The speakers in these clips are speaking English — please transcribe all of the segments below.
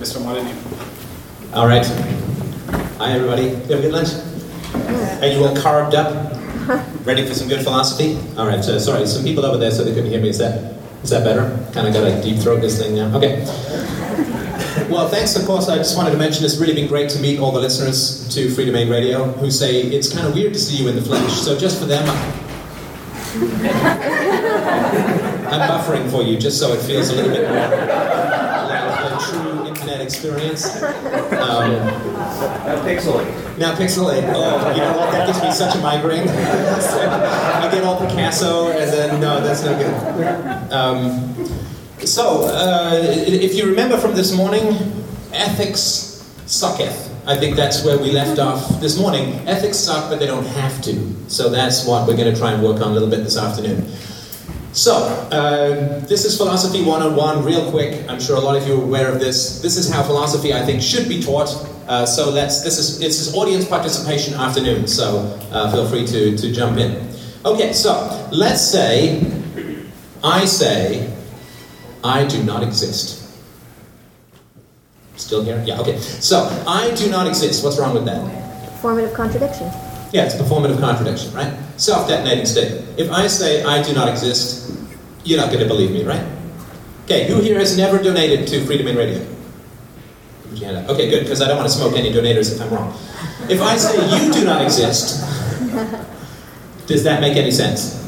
Mr. Molyneux. All right. Hi, everybody. You have a good lunch? Are you all carved up? Ready for some good philosophy? All right. So, sorry, some people over there said they couldn't hear me. Is that is that better? Kind of got to deep throat this thing now. Okay. Well, thanks. Of course, I just wanted to mention it's really been great to meet all the listeners to Freedomain Radio who say it's kind of weird to see you in the flesh. So just for them, I'm buffering for you just so it feels a little bit more like a true internet experience. Um, Now pixelate. now Pixelate, oh, you know what? That gives me such a migraine. I get all Picasso, and then no, that's no good. Um, so, uh, if you remember from this morning, ethics sucketh. I think that's where we left off this morning. Ethics suck, but they don't have to. So that's what we're going to try and work on a little bit this afternoon. So, uh, this is Philosophy 101, real quick. I'm sure a lot of you are aware of this. This is how philosophy, I think, should be taught. Uh, so let's, this is, this audience participation afternoon, so uh, feel free to, to jump in. Okay, so let's say I say I do not exist. Still here? Yeah, okay. So, I do not exist. What's wrong with that? Formative contradiction. Yeah, it's a performative contradiction, right? Self detonating statement. If I say I do not exist, you're not going to believe me, right? Okay, who here has never donated to Freedomain Radio? Put your hand up. Okay, good, because I don't want to smoke any donators if I'm wrong. If I say you do not exist, does that make any sense?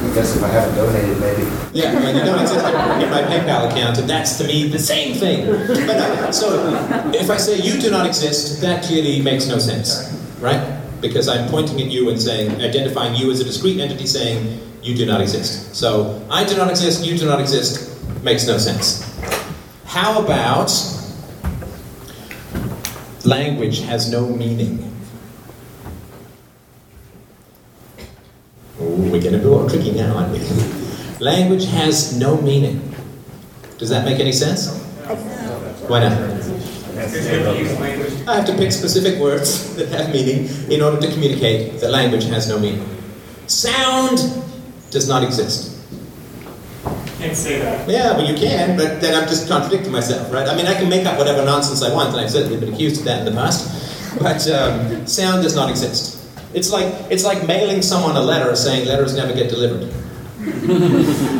I guess if I haven't donated, maybe. Yeah, when you don't exist in my PayPal account, and that's to me the same thing. But no, so if I say you do not exist, that clearly makes no sense, right? Because I'm pointing at you and saying, identifying you as a discrete entity, saying you do not exist. So I do not exist, you do not exist, makes no sense. How about language has no meaning? Oh, we're getting a more tricky now, aren't we? Language has no meaning. Does that make any sense? Why not? I have to pick specific words that have meaning in order to communicate that language has no meaning. Sound does not exist. Can't say that. Yeah, well, you can, but then I'm just contradicting myself, right? I mean, I can make up whatever nonsense I want, and I've certainly been accused of that in the past. But um, sound does not exist. It's like it's like mailing someone a letter saying letters never get delivered.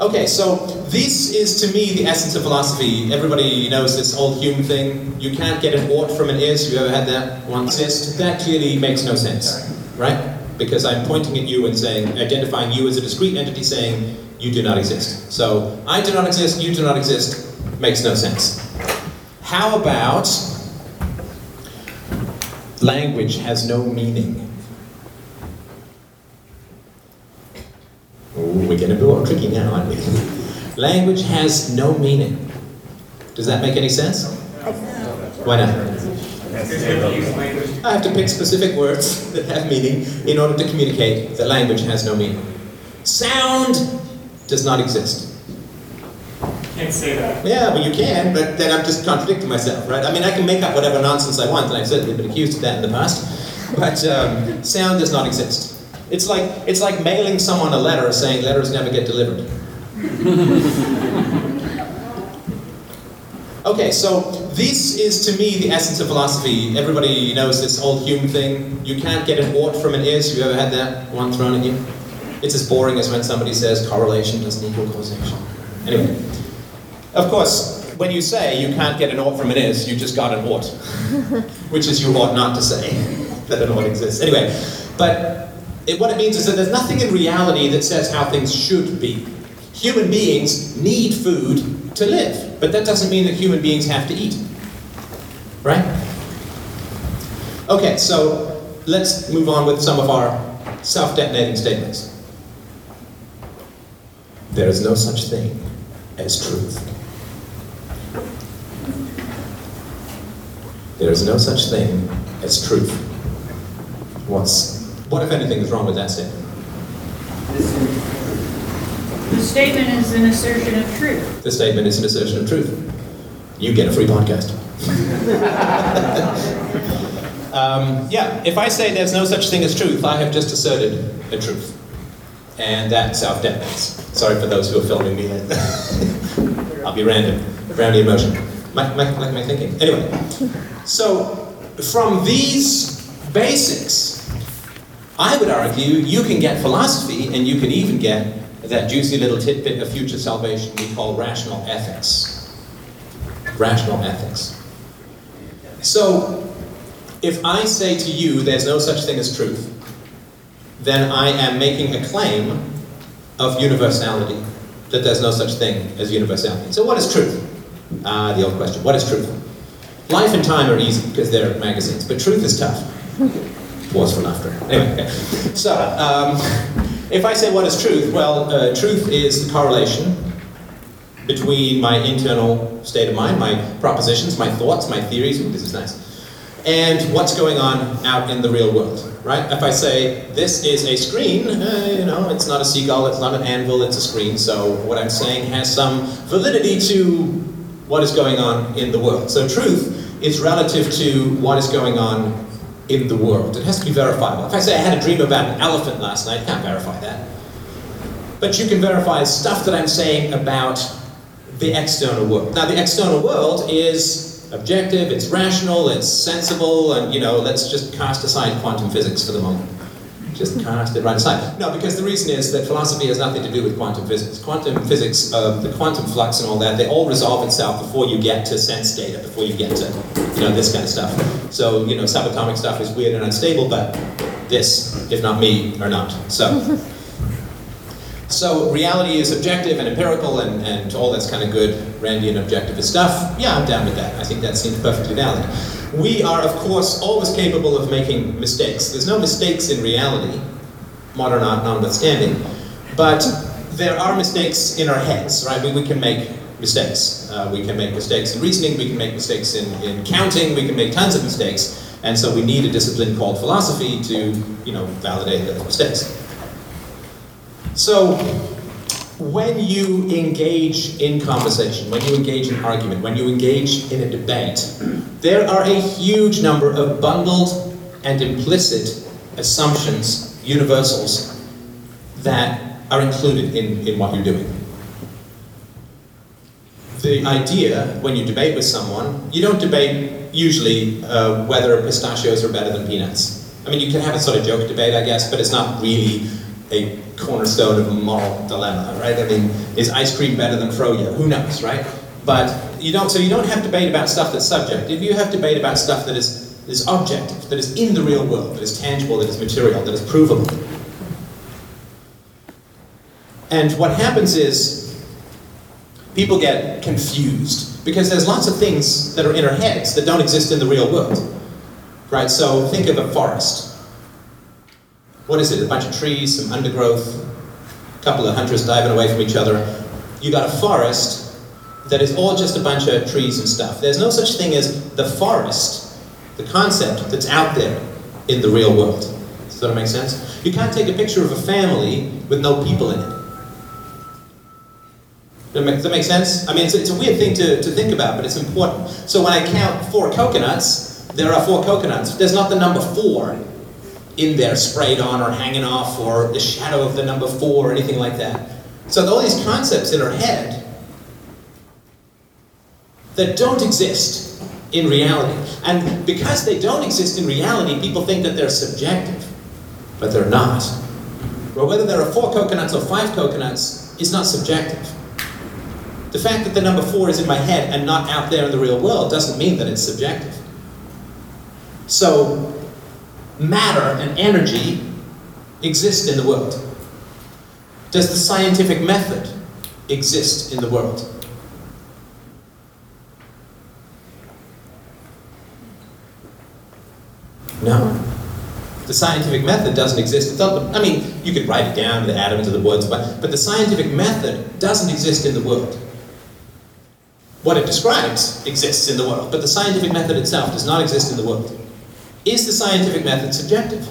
okay, so this is to me the essence of philosophy. Everybody knows this old Hume thing. You can't get an ought from an is. You ever had that one exist? That clearly makes no sense, right? Because I'm pointing at you and saying, identifying you as a discrete entity, saying you do not exist. So I do not exist. You do not exist. Makes no sense. How about language has no meaning? We're getting a bit more tricky now, aren't we? language has no meaning. Does that make any sense? Why not? I have to pick specific words that have meaning in order to communicate that language has no meaning. Sound does not exist. Can't say that. Yeah, well, you can, but then I'm just contradicting myself, right? I mean, I can make up whatever nonsense I want, and I've certainly been accused of that in the past. But um, sound does not exist. It's like it's like mailing someone a letter saying letters never get delivered. okay, so this is to me the essence of philosophy. Everybody knows this old Hume thing. You can't get an ought from an is. You ever had that one thrown at you? It's as boring as when somebody says correlation doesn't equal causation. Anyway. Of course, when you say you can't get an ought from an is, you just got an ought, which is you ought not to say that an ought exists. Anyway, but it, what it means is that there's nothing in reality that says how things should be. Human beings need food to live, but that doesn't mean that human beings have to eat. Right? Okay, so let's move on with some of our self detonating statements. There is no such thing as truth. There is no such thing as truth. What's, what, if anything, is wrong with that statement? The statement is an assertion of truth. The statement is an assertion of truth. You get a free podcast. um, yeah, if I say there's no such thing as truth, I have just asserted a truth. And that self detonates. Sorry for those who are filming me. I'll be random, random emotion. My, my, like my thinking. Anyway, so from these basics, I would argue you can get philosophy and you can even get that juicy little tidbit of future salvation we call rational ethics. Rational ethics. So, if I say to you there's no such thing as truth, then I am making a claim of universality, that there's no such thing as universality. So, what is truth? Ah, the old question what is truth? Life and time are easy because they're magazines, but truth is tough. Pause for laughter. Anyway, so um, if I say what is truth, well, uh, truth is the correlation between my internal state of mind, my propositions, my thoughts, my theories. Ooh, this is nice and what's going on out in the real world, right? If I say this is a screen, uh, you know, it's not a seagull, it's not an anvil, it's a screen. So what I'm saying has some validity to what is going on in the world. So truth is relative to what is going on in the world. It has to be verifiable. If I say I had a dream about an elephant last night, I can't verify that. But you can verify stuff that I'm saying about the external world. Now, the external world is objective, it's rational, it's sensible, and you know, let's just cast aside quantum physics for the moment. Just cast it right aside. No, because the reason is that philosophy has nothing to do with quantum physics. Quantum physics, uh, the quantum flux and all that, they all resolve itself before you get to sense data, before you get to, you know, this kind of stuff. So, you know, subatomic stuff is weird and unstable, but this, if not me, are not. So. So reality is objective and empirical and, and all that's kind of good, Randian objectivist stuff. Yeah, I'm down with that. I think that seems perfectly valid. We are, of course, always capable of making mistakes. There's no mistakes in reality, modern art notwithstanding, but there are mistakes in our heads, right? We, we can make mistakes. Uh, we can make mistakes in reasoning, we can make mistakes in, in counting, we can make tons of mistakes. And so we need a discipline called philosophy to, you know, validate those mistakes. So, when you engage in conversation, when you engage in argument, when you engage in a debate, there are a huge number of bundled and implicit assumptions, universals, that are included in, in what you're doing. The idea, when you debate with someone, you don't debate usually uh, whether pistachios are better than peanuts. I mean, you can have a sort of joke debate, I guess, but it's not really a cornerstone of a moral dilemma, right? I mean, is ice cream better than froyo? Who knows, right? But you don't. So you don't have debate about stuff that's subjective. You have debate about stuff that is is objective, that is in the real world, that is tangible, that is material, that is provable. And what happens is people get confused because there's lots of things that are in our heads that don't exist in the real world. Right? So think of a forest what is it, a bunch of trees, some undergrowth, a couple of hunters diving away from each other. You got a forest that is all just a bunch of trees and stuff. There's no such thing as the forest, the concept that's out there in the real world. Does that make sense? You can't take a picture of a family with no people in it. Does that make sense? I mean, it's, it's a weird thing to, to think about, but it's important. So when I count four coconuts, there are four coconuts. There's not the number four in there sprayed on or hanging off or the shadow of the number four or anything like that. So all these concepts in our head that don't exist in reality. And because they don't exist in reality, people think that they're subjective, but they're not. Well, whether there are four coconuts or five coconuts is not subjective. The fact that the number four is in my head and not out there in the real world doesn't mean that it's subjective. So matter and energy exist in the world? Does the scientific method exist in the world? No. The scientific method doesn't exist. I mean, you could write it down, the atoms of the woods, but, but the scientific method doesn't exist in the world. What it describes exists in the world, but the scientific method itself does not exist in the world. Is the scientific method subjective?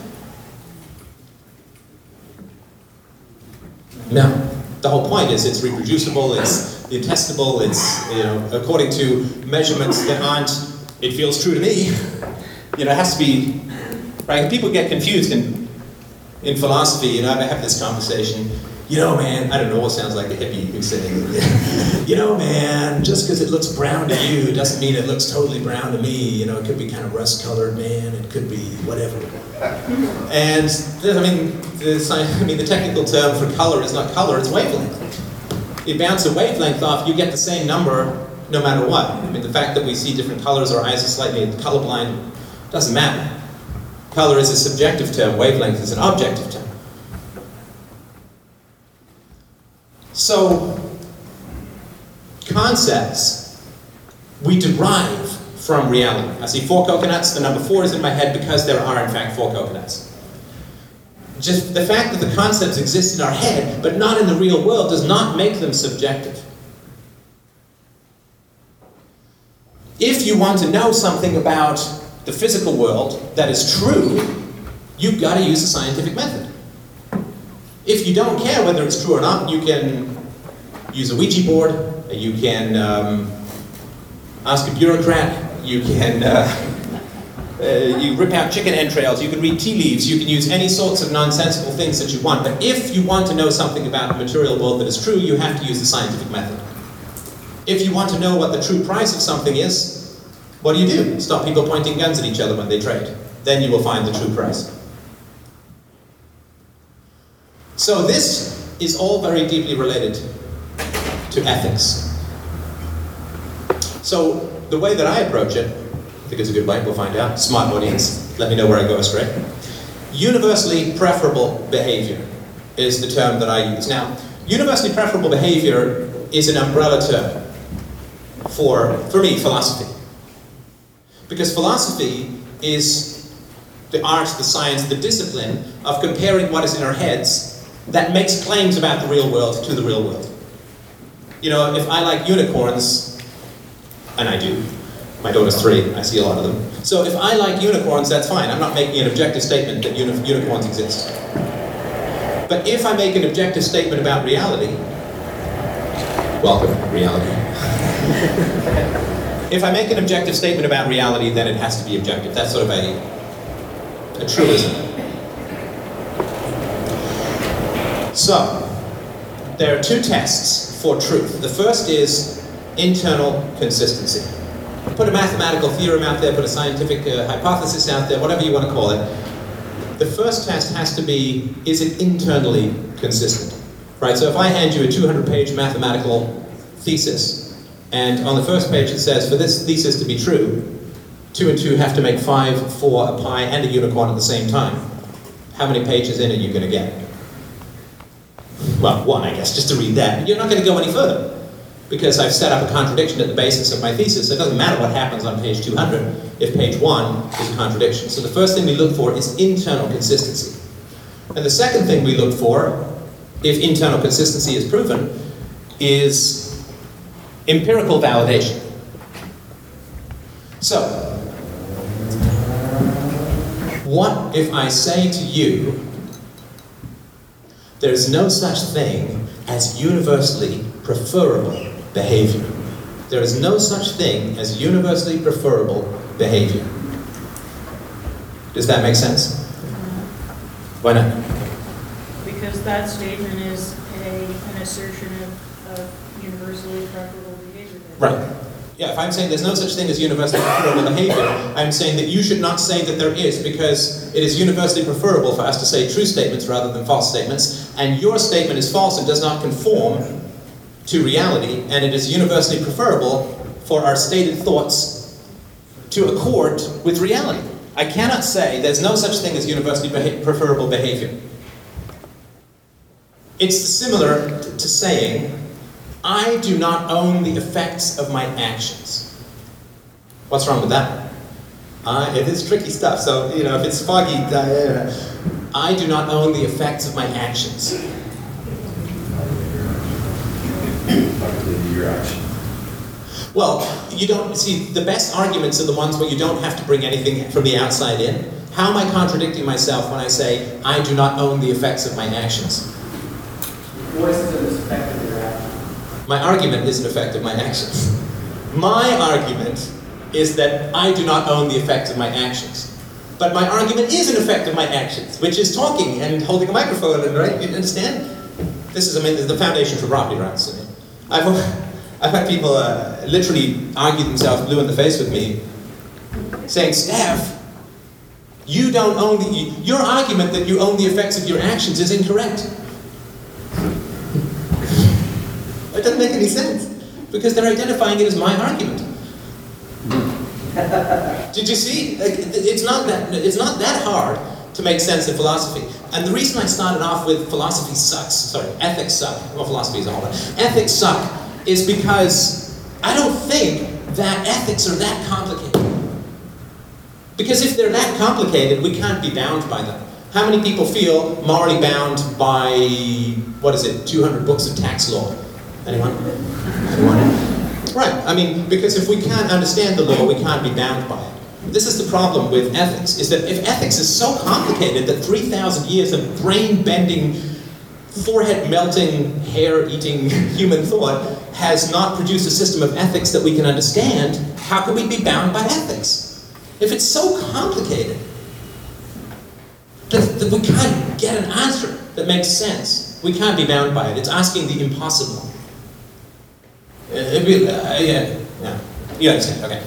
No. The whole point is it's reproducible, it's testable, it's, you know, according to measurements that aren't, it feels true to me. You know, it has to be, right? People get confused in, in philosophy, you know, I have this conversation. You know, man, I don't know what sounds like a hippie who's saying, you know, man, just because it looks brown to you doesn't mean it looks totally brown to me. You know, it could be kind of rust colored, man. It could be whatever. And I mean, I mean, the technical term for color is not color; it's wavelength. You bounce a wavelength off, you get the same number no matter what. I mean, the fact that we see different colors, our eyes are slightly colorblind, doesn't matter. Color is a subjective term, wavelength is an objective term. So, concepts we derive from reality. I see four coconuts, the number four is in my head because there are, in fact, four coconuts. Just the fact that the concepts exist in our head but not in the real world does not make them subjective. If you want to know something about the physical world that is true, you've got to use the scientific method. If you don't care whether it's true or not, you can use a Ouija board, you can um, ask a bureaucrat, you can uh, uh, you rip out chicken entrails, you can read tea leaves, you can use any sorts of nonsensical things that you want. But if you want to know something about the material world that is true, you have to use the scientific method. If you want to know what the true price of something is, what do you do? Stop people pointing guns at each other when they trade. Then you will find the true price. So this is all very deeply related to ethics. So the way that I approach it, I think it's a good way, we'll find out. Smart audience, let me know where I go astray. Universally preferable behavior is the term that I use. Now, universally preferable behavior is an umbrella term for, for me, philosophy. Because philosophy is the art, the science, the discipline of comparing what is in our heads that makes claims about the real world to the real world. You know, if I like unicorns, and I do, my daughter's three, I see a lot of them. So if I like unicorns, that's fine. I'm not making an objective statement that uni unicorns exist. But if I make an objective statement about reality, welcome, reality. if I make an objective statement about reality, then it has to be objective. That's sort of a, a truism. So, there are two tests for truth. The first is internal consistency. Put a mathematical theorem out there, put a scientific uh, hypothesis out there, whatever you want to call it. The first test has to be, is it internally consistent? Right, so if I hand you a 200-page mathematical thesis, and on the first page it says, for this thesis to be true, two and two have to make five, four, a pie, and a unicorn at the same time. How many pages in are you going to get? Well, one, I guess, just to read that. You're not going to go any further because I've set up a contradiction at the basis of my thesis. It doesn't matter what happens on page 200 if page 1 is a contradiction. So the first thing we look for is internal consistency. And the second thing we look for, if internal consistency is proven, is empirical validation. So, what if I say to you there's no such thing as universally preferable behavior. There is no such thing as universally preferable behavior. Does that make sense? Why not? Because that statement is a, an assertion of, of universally preferable behavior. Right. Yeah, if I'm saying there's no such thing as universally preferable behavior, I'm saying that you should not say that there is because it is universally preferable for us to say true statements rather than false statements, and your statement is false and does not conform to reality, and it is universally preferable for our stated thoughts to accord with reality. I cannot say there's no such thing as universally beha preferable behavior. It's similar to saying I do not own the effects of my actions. What's wrong with that? Uh, it is tricky stuff, so, you know, if it's foggy, uh, I do not own the effects of my actions. Well, you don't, see, the best arguments are the ones where you don't have to bring anything from the outside in. How am I contradicting myself when I say, I do not own the effects of my actions? What is the effect my argument is an effect of my actions. My argument is that I do not own the effects of my actions. But my argument is an effect of my actions, which is talking and holding a microphone, and right? You understand? this is I mean, the foundation for property rights. I mean, I've, I've had people uh, literally argue themselves blue in the face with me, saying, Steph, you don't own the, your argument that you own the effects of your actions is incorrect. It doesn't make any sense because they're identifying it as my argument. Did you see? It's not that it's not that hard to make sense of philosophy. And the reason I started off with philosophy sucks, sorry, ethics suck. Well, philosophy is a whole lot. Ethics suck is because I don't think that ethics are that complicated. Because if they're that complicated, we can't be bound by them. How many people feel morally bound by, what is it, 200 books of tax law? Anyone? Anyone? Right, I mean, because if we can't understand the law, we can't be bound by it. This is the problem with ethics, is that if ethics is so complicated that 3,000 years of brain-bending, forehead-melting, hair-eating human thought has not produced a system of ethics that we can understand, how can we be bound by ethics? If it's so complicated that, that we can't get an answer that makes sense, we can't be bound by it. It's asking the impossible. Uh, yeah, yeah. You understand, okay.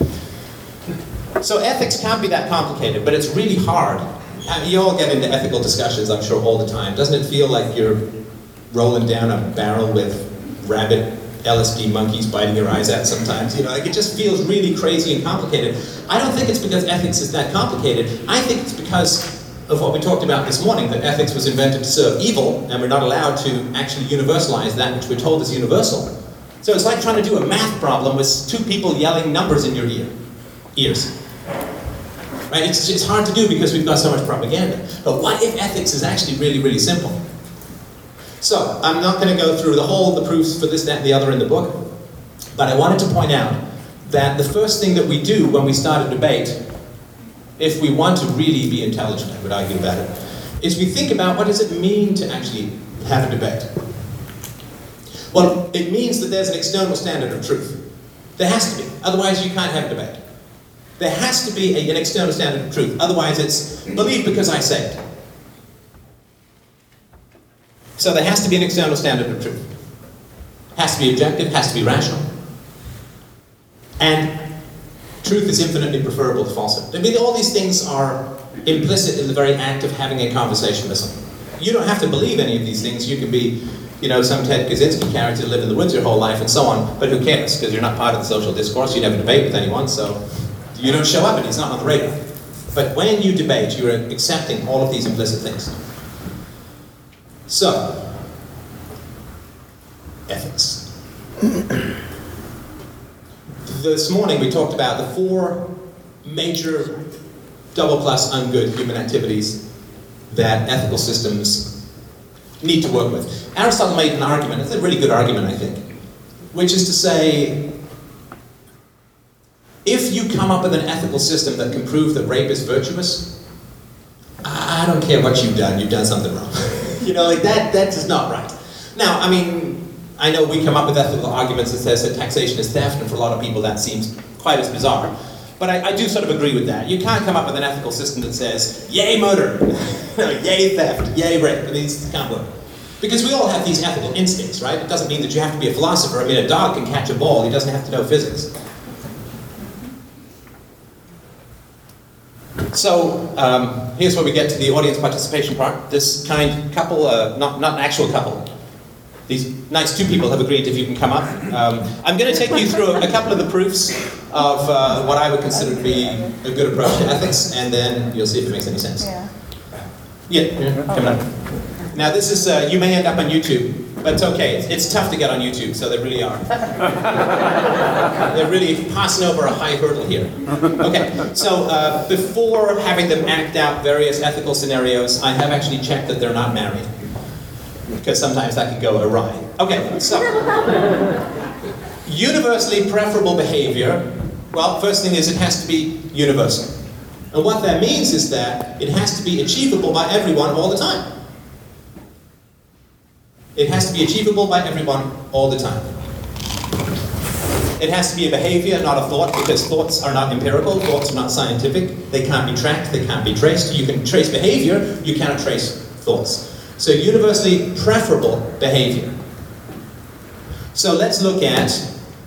So ethics can't be that complicated, but it's really hard. Uh, You all get into ethical discussions, I'm sure, all the time. Doesn't it feel like you're rolling down a barrel with rabbit LSD monkeys biting your eyes out sometimes? You know, like it just feels really crazy and complicated. I don't think it's because ethics is that complicated. I think it's because of what we talked about this morning, that ethics was invented to serve evil, and we're not allowed to actually universalize that which we're told is universal. So it's like trying to do a math problem with two people yelling numbers in your ear, ears. Right? It's, it's hard to do because we've got so much propaganda. But what if ethics is actually really, really simple? So, I'm not going to go through the whole the proofs for this, that, and the other in the book, but I wanted to point out that the first thing that we do when we start a debate, if we want to really be intelligent, I would argue about it, is we think about what does it mean to actually have a debate. Well, it means that there's an external standard of truth. There has to be, otherwise you can't have debate. There has to be a, an external standard of truth, otherwise it's believe because I say it. So there has to be an external standard of truth. Has to be objective, has to be rational. And truth is infinitely preferable to falsehood. I mean, all these things are implicit in the very act of having a conversation with someone. You don't have to believe any of these things. You can be, you know, some Ted Kaczynski character, live in the woods your whole life and so on, but who cares? Because you're not part of the social discourse. You never debate with anyone, so you don't show up and it's not on the radar. But when you debate, you're accepting all of these implicit things. So, ethics. this morning we talked about the four major double plus ungood human activities that ethical systems need to work with. Aristotle made an argument, it's a really good argument, I think, which is to say if you come up with an ethical system that can prove that rape is virtuous, I don't care what you've done, you've done something wrong. you know, like that, that is not right. Now, I mean, I know we come up with ethical arguments that says that taxation is theft, and for a lot of people that seems quite as bizarre. But I, I do sort of agree with that. You can't come up with an ethical system that says, yay murder, yay theft, yay rape. I mean, can't work. Because we all have these ethical instincts, right? It doesn't mean that you have to be a philosopher. I mean, a dog can catch a ball, he doesn't have to know physics. So um, here's where we get to the audience participation part. This kind couple, uh, not, not an actual couple, these nice two people have agreed if you can come up. Um, I'm going to take you through a, couple of the proofs of uh, what I would consider to be a good approach to ethics, and then you'll see if it makes any sense. Yeah. Yeah, coming up. Now this is, uh, you may end up on YouTube, but it's okay. It's, it's tough to get on YouTube, so they really are. They're really passing over a high hurdle here. Okay, so uh, before having them act out various ethical scenarios, I have actually checked that they're not married. Because sometimes that can go awry. Okay, so. Universally preferable behavior, well, first thing is it has to be universal. And what that means is that it has to be achievable by everyone all the time. It has to be achievable by everyone all the time. It has to be a behavior, not a thought, because thoughts are not empirical, thoughts are not scientific, they can't be tracked, they can't be traced. You can trace behavior, you cannot trace thoughts. So universally preferable behavior. So let's look at,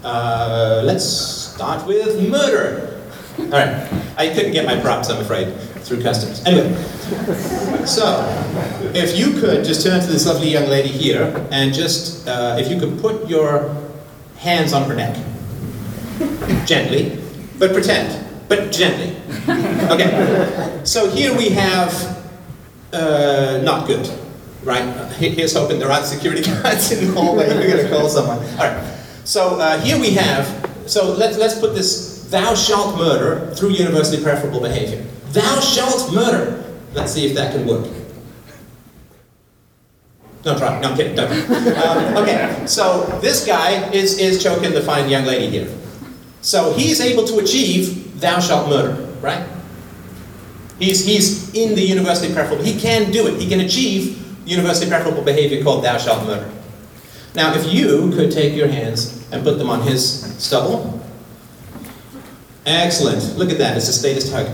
uh, let's start with murder. All right, I couldn't get my props, I'm afraid, through customs. Anyway, so if you could just turn to this lovely young lady here and just, uh, if you could put your hands on her neck, gently, but pretend, but gently. Okay, so here we have, uh, not good, right? He- Here's hoping there aren't security guards in the hallway. We're going to call someone. All right. So uh, here we have. So let's let's put this. Thou shalt murder through universally preferable behavior. Thou shalt murder. Let's see if that can work. No, try. No, I'm kidding. Don't. Um, okay. So this guy is is choking the fine young lady here. So he's able to achieve thou shalt murder, right? He's, he's in the universally preferable. He can do it. He can achieve universally preferable behavior called thou shalt murder. Now, if you could take your hands and put them on his stubble. Excellent. Look at that. It's the statist hug.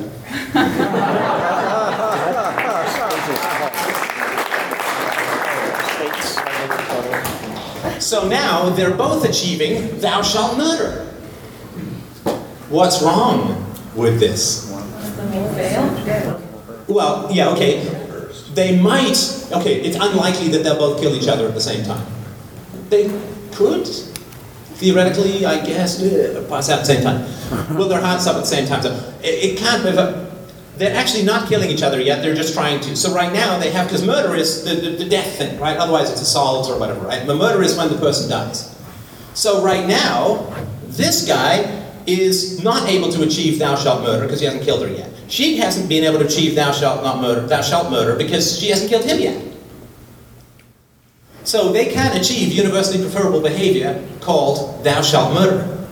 So now they're both achieving thou shalt murder. What's wrong with this? Well, yeah, okay. They might, okay, it's unlikely that they'll both kill each other at the same time. They could, theoretically, I guess, eh, pass out at the same time. Will their hearts up at the same time? So it, it can't, a, they're actually not killing each other yet, they're just trying to. So right now they have, because murder is the, the, the death thing, right? Otherwise it's assault or whatever, right? But murder is when the person dies. So right now, this guy is not able to achieve thou shalt murder because he hasn't killed her yet. She hasn't been able to achieve thou shalt not murder, thou shalt murder because she hasn't killed him yet. So they can achieve universally preferable behavior called thou shalt murder.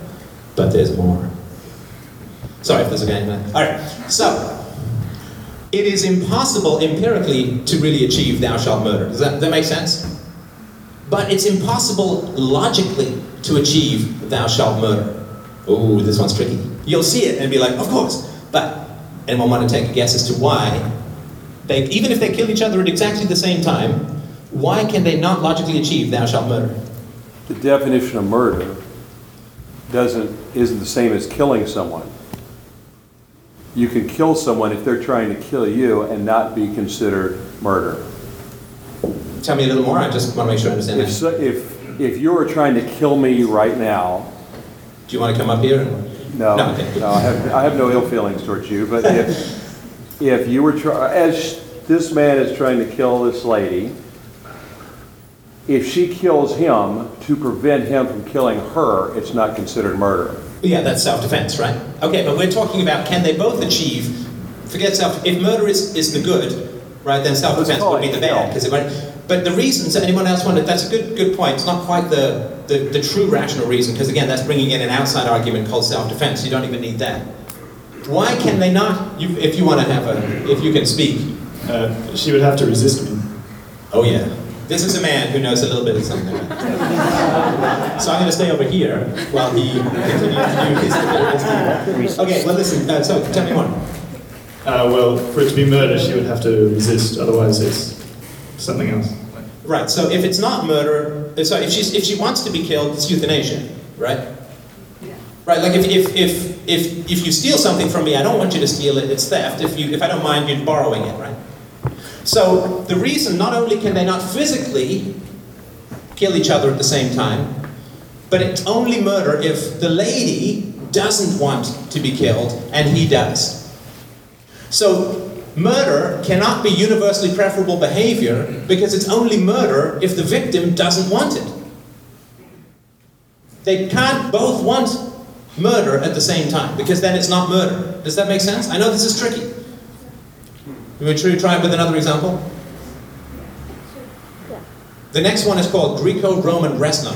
But there's more. Sorry if there's a guy in there. Alright, so it is impossible empirically to really achieve thou shalt murder. Does that, that make sense? But it's impossible logically to achieve thou shalt murder. Ooh, this one's tricky. You'll see it and be like, of course. But anyone want to take a guess as to why they, even if they kill each other at exactly the same time, why can they not logically achieve thou shalt murder? The definition of murder doesn't, isn't the same as killing someone. You can kill someone if they're trying to kill you and not be considered murder. Tell me a little more. I just want to make sure I understand If, that. so- if, if you were trying to kill me right now, Do you want to come up here? And... no, No, okay. no, I have, I have no ill feelings towards you, but if, if you were try, as this man is trying to kill this lady, if she kills him to prevent him from killing her, it's not considered murder. Yeah, that's self-defense, right? Okay, but we're talking about can they both achieve? Forget self. If murder is, is the good, right? Then self-defense call would be it the bad. kill. Because but the reasons that anyone else wanted that's a good good point. It's not quite the the, the true rational reason because again that's bringing in an outside argument called self-defense. You don't even need that. Why can they not? You, if you want to have a, if you can speak. Uh, she would have to resist me. Oh yeah. This is a man who knows a little bit of something. so I'm going to stay over here while he continues to do his Okay, well listen, uh, so tell me more. Uh, well, for it to be murder, she would have to resist. Otherwise, it's something else. Right, so if it's not murder, so if, she's, if she wants to be killed, it's euthanasia, right? Right, like if, if, if, if, if you steal something from me, I don't want you to steal it, it's theft. If, you, if I don't mind you borrowing it, right? So the reason, not only can they not physically kill each other at the same time, but it's only murder if the lady doesn't want to be killed and he does. So murder cannot be universally preferable behavior because it's only murder if the victim doesn't want it. They can't both want murder at the same time because then it's not murder. Does that make sense? I know this is tricky. Want to try it with another example? The next one is called Greco-Roman breast. Uh,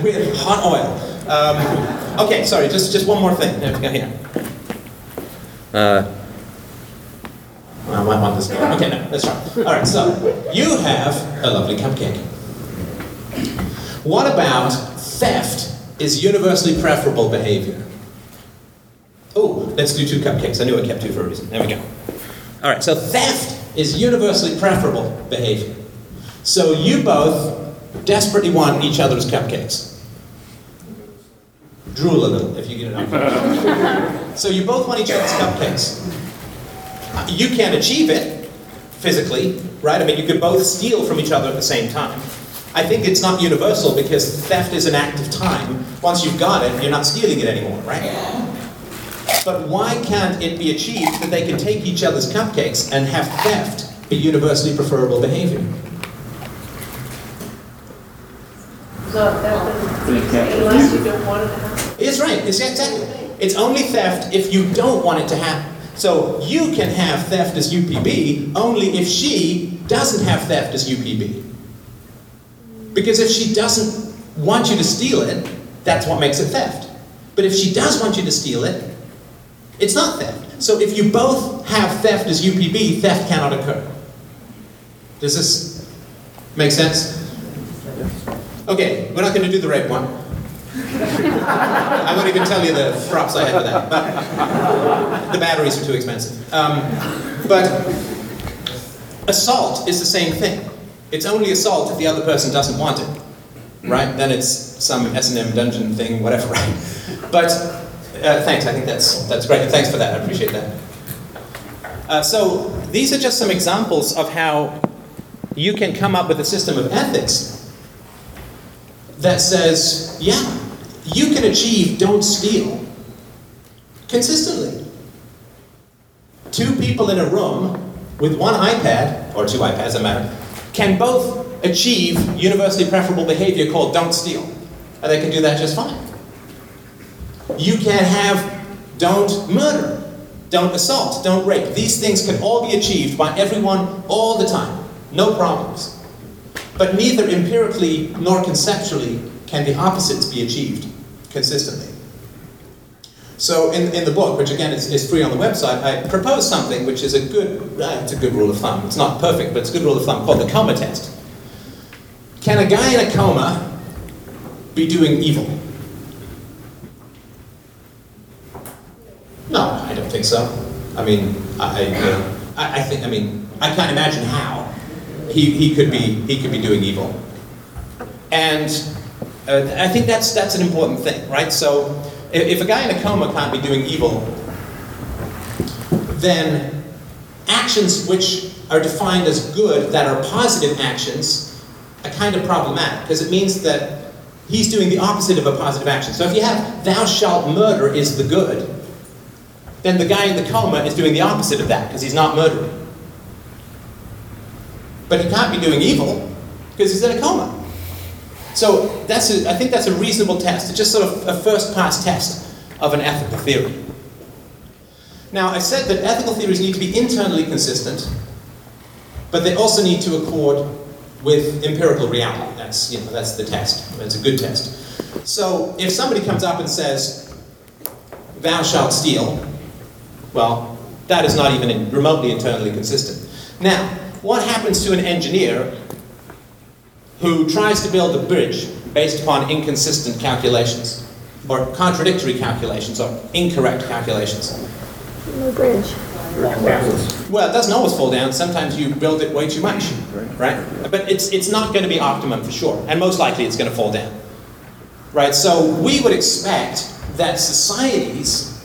with hot oil. Um, okay, sorry, just, just one more thing. Uh, I might want this guy. Okay, no, let's try. All right, so you have a lovely cupcake. What about theft is universally preferable behavior? Oh, let's do two cupcakes. I knew I kept two for a reason. There we go. All right, so theft is universally preferable behavior. So you both desperately want each other's cupcakes. Drool a little if you get it up. so you both want each other's cupcakes. You can't achieve it physically, right? I mean, you could both steal from each other at the same time. I think it's not universal because theft is an act of time. Once you've got it, you're not stealing it anymore, right? But why can't it be achieved that they can take each other's cupcakes and have theft be universally preferable behavior? So that would, unless you don't want it to happen. It's right, it's exactly. It's only theft if you don't want it to happen. So you can have theft as UPB only if she doesn't have theft as UPB. Because if she doesn't want you to steal it, that's what makes it theft. But if she does want you to steal it, it's not theft. So if you both have theft as UPB, theft cannot occur. Does this make sense? Okay, we're not going to do the right one. I won't even tell you the props I had for that. But the batteries are too expensive. Um, but assault is the same thing. It's only assault if the other person doesn't want it, right? Then it's some S&M dungeon thing, whatever, right? But uh, thanks, I think that's, that's great. Thanks for that, I appreciate that. Uh, so these are just some examples of how you can come up with a system of ethics that says, yeah, you can achieve don't steal consistently. Two people in a room with one iPad, or two iPads, doesn't matter, can both achieve universally preferable behavior called don't steal. And they can do that just fine. You can have don't murder, don't assault, don't rape. These things can all be achieved by everyone all the time. No problems. But neither empirically nor conceptually can the opposites be achieved consistently. So in, in the book, which again is, is free on the website, I propose something which is a good, uh, it's a good rule of thumb. It's not perfect, but it's a good rule of thumb called the coma test. Can a guy in a coma be doing evil? No, I don't think so. I mean, I, I, I think, I mean, I can't imagine how he, he could be he could be doing evil. And uh, I think that's that's an important thing, right? So if, if a guy in a coma can't be doing evil, then actions which are defined as good that are positive actions are kind of problematic because it means that he's doing the opposite of a positive action. So if you have thou shalt murder is the good, then the guy in the coma is doing the opposite of that because he's not murdering. But he can't be doing evil because he's in a coma. So that's a, I think that's a reasonable test. It's just sort of a first pass test of an ethical theory. Now, I said that ethical theories need to be internally consistent, but they also need to accord with empirical reality. That's, you know, that's the test. That's a good test. So if somebody comes up and says, thou shalt steal, well, that is not even remotely internally consistent. Now, what happens to an engineer who tries to build a bridge based upon inconsistent calculations, or contradictory calculations, or incorrect calculations? No bridge. Well, it doesn't always fall down. Sometimes you build it way too much, right? But it's, it's not going to be optimum for sure, and most likely it's going to fall down, right? So we would expect that societies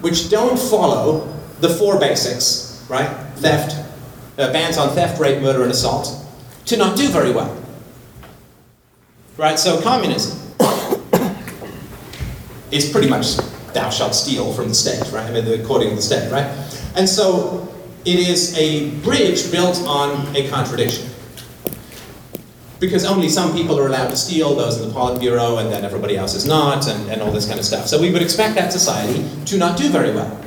which don't follow the four basics, right? Theft, uh, bans on theft, rape, murder, and assault, to not do very well. Right? So communism is pretty much thou shalt steal from the state, right? I mean, according to the state, right? And so it is a bridge built on a contradiction. Because only some people are allowed to steal, those in the Politburo, and then everybody else is not, and, and all this kind of stuff. So we would expect that society to not do very well.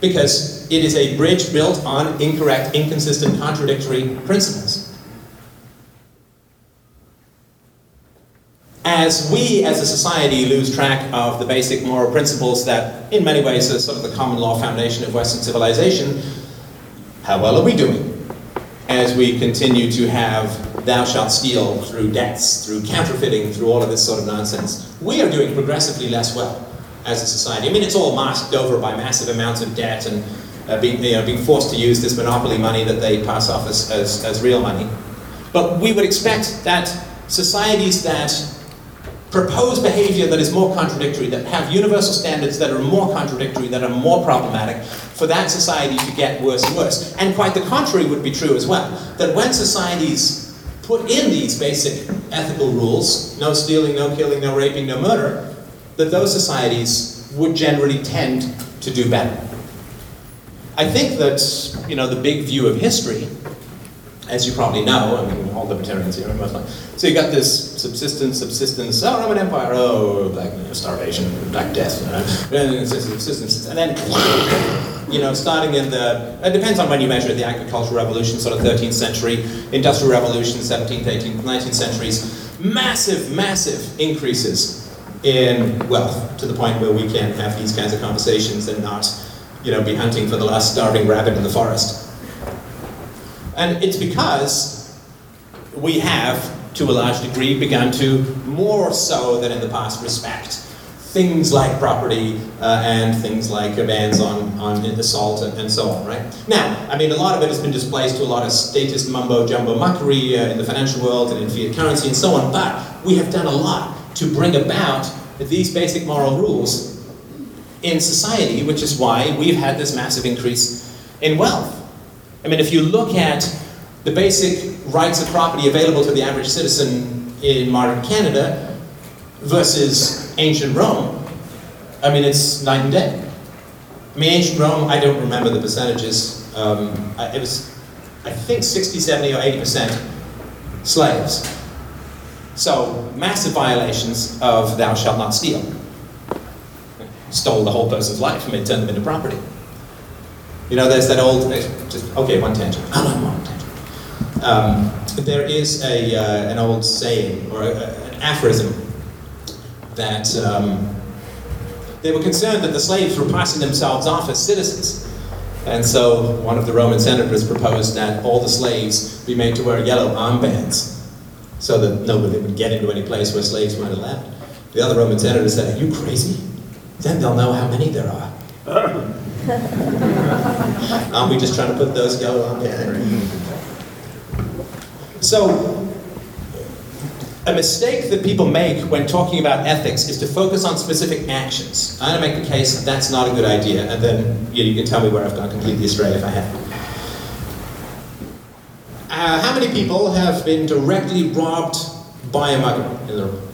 Because it is a bridge built on incorrect, inconsistent, contradictory principles. As we as a society lose track of the basic moral principles that, in many ways, are sort of the common law foundation of Western civilization, how well are we doing? As we continue to have thou shalt steal through debts, through counterfeiting, through all of this sort of nonsense, we are doing progressively less well as a society. I mean, it's all masked over by massive amounts of debt and uh, being, you know, being forced to use this monopoly money that they pass off as, as, as real money. But we would expect that societies that propose behavior that is more contradictory, that have universal standards that are more contradictory, that are more problematic, for that society to get worse and worse. And quite the contrary would be true as well. That when societies put in these basic ethical rules, no stealing, no killing, no raping, no murder, that those societies would generally tend to do better. I think that, you know, the big view of history as you probably know, I mean, all libertarians here, like, so you got this subsistence, subsistence, oh, Roman Empire, oh, black you know, starvation, black death, you know, subsistence, and then, you know, starting in the, it depends on when you measure the agricultural revolution, sort of 13th century, industrial revolution, 17th, 18th, 19th centuries, massive, massive increases in wealth to the point where we can have these kinds of conversations and not, you know, be hunting for the last starving rabbit in the forest. And it's because we have, to a large degree, begun to more so than in the past respect things like property uh, and things like bans on, on assault and, and, so on, right? Now, I mean, a lot of it has been displaced to a lot of statist mumbo jumbo muckery uh, in the financial world and in fiat currency and so on, but we have done a lot to bring about these basic moral rules in society, which is why we've had this massive increase in wealth. I mean, if you look at the basic rights of property available to the average citizen in modern Canada versus ancient Rome, I mean, it's night and day. I mean, ancient Rome, I don't remember the percentages. Um, it was, I think, 60, 70, or 80% slaves. So, massive violations of thou shalt not steal. Stole the whole person's life and turned them into property. You know, there's that old, just, okay, one tangent. I'm one tangent. Um, there is a, uh, an old saying, or a, an aphorism, that um, they were concerned that the slaves were passing themselves off as citizens. And so one of the Roman senators proposed that all the slaves be made to wear yellow armbands so that nobody would get into any place where slaves weren't allowed. The other Roman senator said, Are you crazy? Then they'll know how many there are. Aren't we just trying to put those yellow on there? So, a mistake that people make when talking about ethics is to focus on specific actions. I'm going to make the case that's not a good idea, and then you, know, you can tell me where I've gone completely astray if I have. Uh, how many people have been directly robbed by a mugger in the room?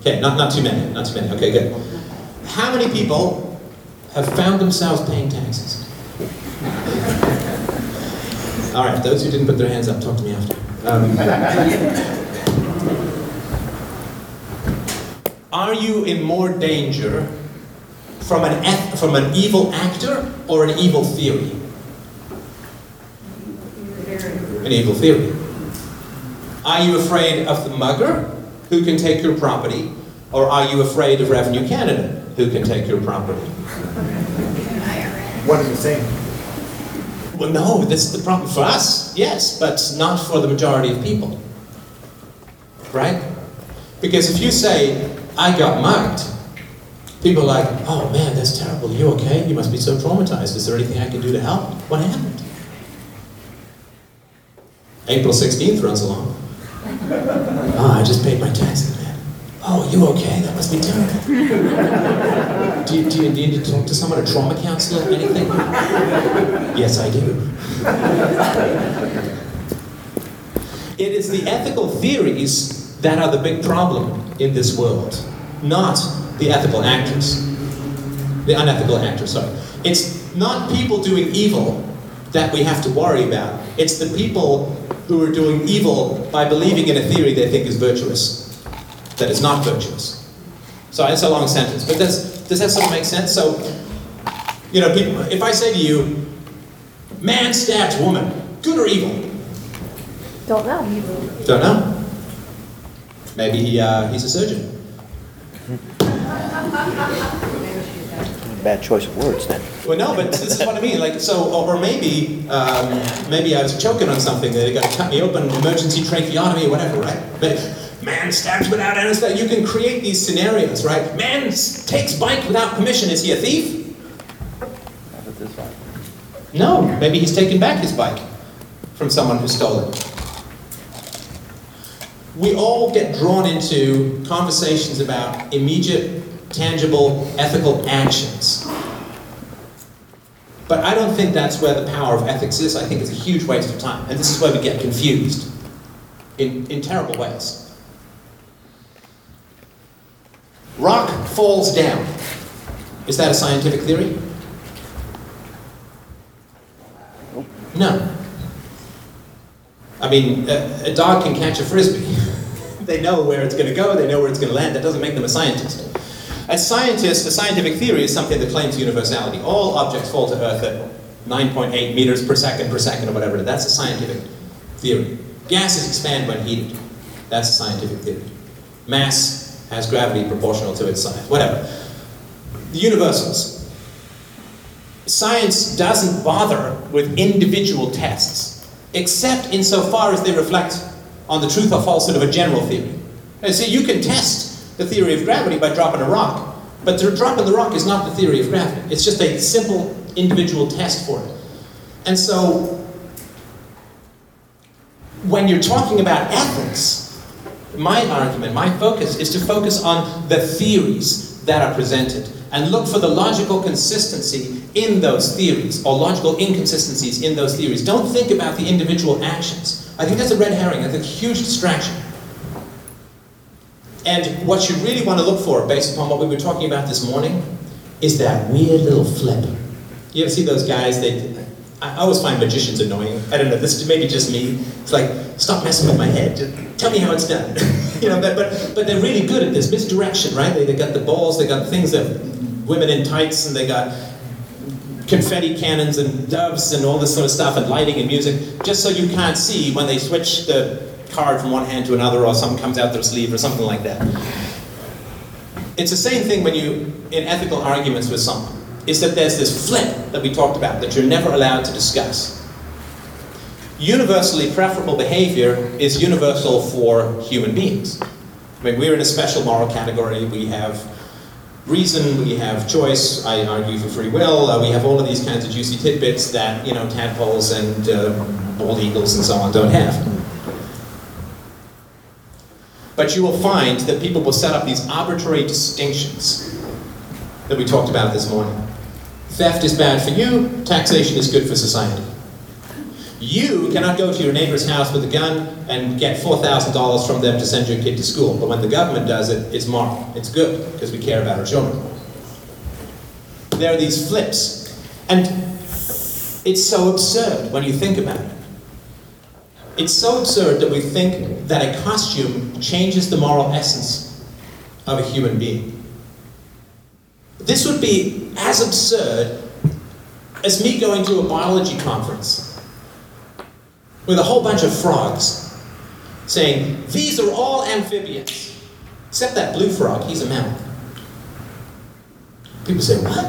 Okay, not, not too many, not too many. Okay, good. How many people have found themselves paying taxes? All right, those who didn't put their hands up, talk to me after. Um, are you in more danger from an, from an evil actor or an evil theory? An evil theory. Are you afraid of the mugger who can take your property, or are you afraid of Revenue Canada who can take your property. What are you saying? Well, no, this is the problem for us, yes, but not for the majority of people. Right? Because if you say, I got mugged, people are like, oh man, that's terrible. Are you okay? You must be so traumatized. Is there anything I can do to help? What happened? April 16th runs along. oh, I just paid my taxes. Oh, you okay? That must be terrible. do, you, do you need to talk to someone, a trauma counselor, anything? yes, I do. it is the ethical theories that are the big problem in this world, not the ethical actors. The unethical actors, sorry. It's not people doing evil that we have to worry about. It's the people who are doing evil by believing in a theory they think is virtuous that is not virtuous. So it's a long sentence, but does, does that sort of make sense? So, you know, people, if I say to you, man stabs woman, good or evil? Don't know. Don't know. Maybe he, uh, he's a surgeon. Bad choice of words then. Well, no, but this is what I mean. Like, so, or maybe, um, maybe I was choking on something. They got to cut me open, emergency tracheotomy, or whatever, right? But Man stabs without anesthesia. You can create these scenarios, right? Man takes bike without permission. Is he a thief? No, maybe he's taken back his bike from someone who stole it. We all get drawn into conversations about immediate, tangible, ethical actions. But I don't think that's where the power of ethics is. I think it's a huge waste of time. And this is where we get confused in, in terrible ways. Rock falls down. Is that a scientific theory? No. I mean, a, a dog can catch a frisbee. they know where it's going to go, they know where it's going to land. That doesn't make them a scientist. A scientist, a scientific theory is something that claims universality. All objects fall to Earth at 9.8 meters per second per second or whatever. That's a scientific theory. Gases expand when heated. That's a scientific theory. Mass has gravity proportional to its size. Whatever. The universals. Science doesn't bother with individual tests, except insofar as they reflect on the truth or falsehood of a general theory. And see, you can test the theory of gravity by dropping a rock, but the dropping the rock is not the theory of gravity. It's just a simple individual test for it. And so, when you're talking about ethics, my argument, my focus is to focus on the theories that are presented and look for the logical consistency in those theories or logical inconsistencies in those theories. Don't think about the individual actions. I think that's a red herring, think a huge distraction. And what you really want to look for, based upon what we were talking about this morning, is that weird little flip. You ever see those guys? They, I always find magicians annoying. I don't know. This may be just me. It's like, stop messing with my head. Just tell me how it's done. you know, but, but but they're really good at this misdirection, right? They, they got the balls. They got things that women in tights, and they got confetti cannons and doves and all this sort of stuff, and lighting and music, just so you can't see when they switch the card from one hand to another, or something comes out their sleeve, or something like that. It's the same thing when you in ethical arguments with someone is that there's this flip that we talked about that you're never allowed to discuss. Universally preferable behavior is universal for human beings. I mean, we're in a special moral category. We have reason, we have choice, I argue for free will, uh, we have all of these kinds of juicy tidbits that, you know, tadpoles and uh, bald eagles and so on don't have. But you will find that people will set up these arbitrary distinctions that we talked about this morning. Theft is bad for you, taxation is good for society. You cannot go to your neighbor's house with a gun and get $4,000 from them to send your kid to school. But when the government does it, it's moral. It's good because we care about our children. There are these flips. And it's so absurd when you think about it. It's so absurd that we think that a costume changes the moral essence of a human being. This would be as absurd as me going to a biology conference with a whole bunch of frogs saying, These are all amphibians, except that blue frog, he's a mammal. People say, What?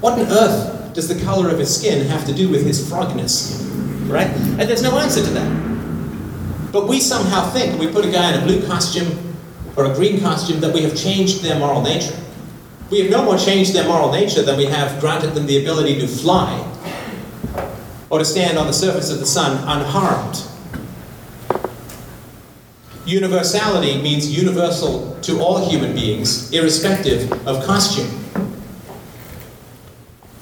What on earth does the color of his skin have to do with his frogness? Right? And there's no answer to that. But we somehow think, we put a guy in a blue costume or a green costume, that we have changed their moral nature. We have no more changed their moral nature than we have granted them the ability to fly or to stand on the surface of the sun unharmed. Universality means universal to all human beings, irrespective of costume.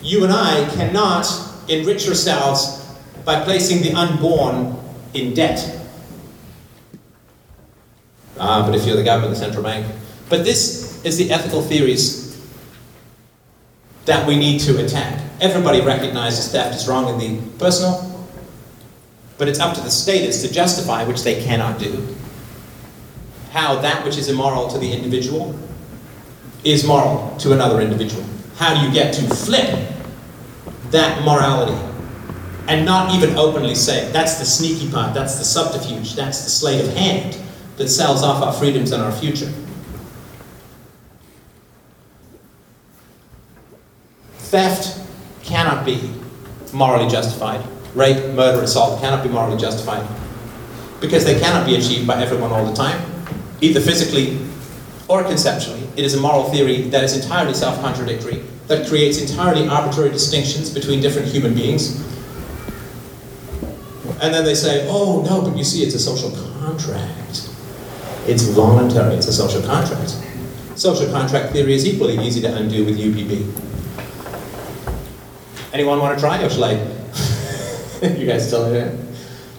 You and I cannot enrich ourselves by placing the unborn in debt. Ah, but if you're the government, of the central bank. But this is the ethical theories that we need to attack. Everybody recognizes theft is wrong in the personal, but it's up to the status to justify, which they cannot do, how that which is immoral to the individual is moral to another individual. How do you get to flip that morality and not even openly say, that's the sneaky part, that's the subterfuge, that's the sleight of hand that sells off our freedoms and our future? Theft cannot be morally justified. Rape, murder, assault cannot be morally justified because they cannot be achieved by everyone all the time, either physically or conceptually. It is a moral theory that is entirely self contradictory that creates entirely arbitrary distinctions between different human beings. And then they say, oh no, but you see, it's a social contract. It's voluntary, it's a social contract. Social contract theory is equally easy to undo with UPB. Anyone want to try, or shall I? you guys still here?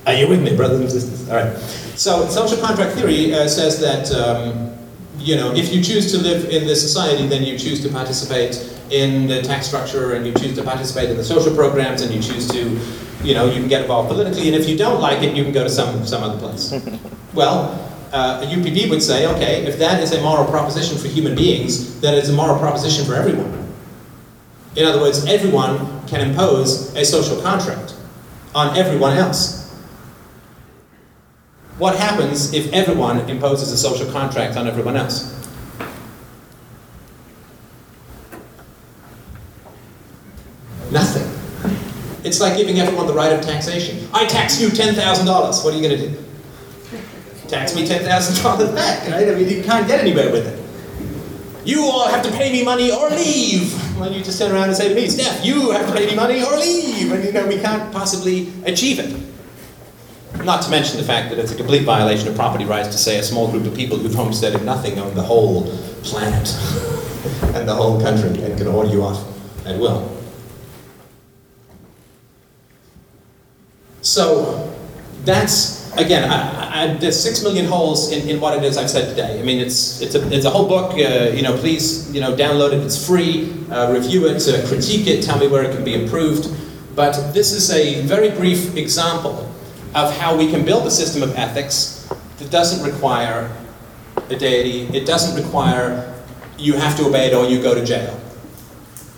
Are you with me, brothers and sisters? All right. So, social contract theory uh, says that um, you know if you choose to live in this society, then you choose to participate in the tax structure, and you choose to participate in the social programs, and you choose to, you know, you can get involved politically, and if you don't like it, you can go to some some other place. well, uh, a UPB would say, okay, if that is a moral proposition for human beings, then it's a moral proposition for everyone. In other words, everyone can impose a social contract on everyone else. What happens if everyone imposes a social contract on everyone else? Nothing. It's like giving everyone the right of taxation. I tax you $10,000. What are you going to do? Tax me $10,000 back, right? I mean, you can't get anywhere with it. You all have to pay me money or leave. Well, you just turn around and say to me, Steph, you have to pay me money or leave. And you know, we can't possibly achieve it. Not to mention the fact that it's a complete violation of property rights to say a small group of people who've homesteaded nothing own the whole planet and the whole country and can order you off at will. So that's again, I, I, there's six million holes in, in what it is I've said today. I mean, it's it's a it's a whole book. Uh, you know, please you know download it. It's free. Uh, review it, uh, critique it, tell me where it can be improved. But this is a very brief example of how we can build a system of ethics that doesn't require a deity. It doesn't require you have to obey it or you go to jail.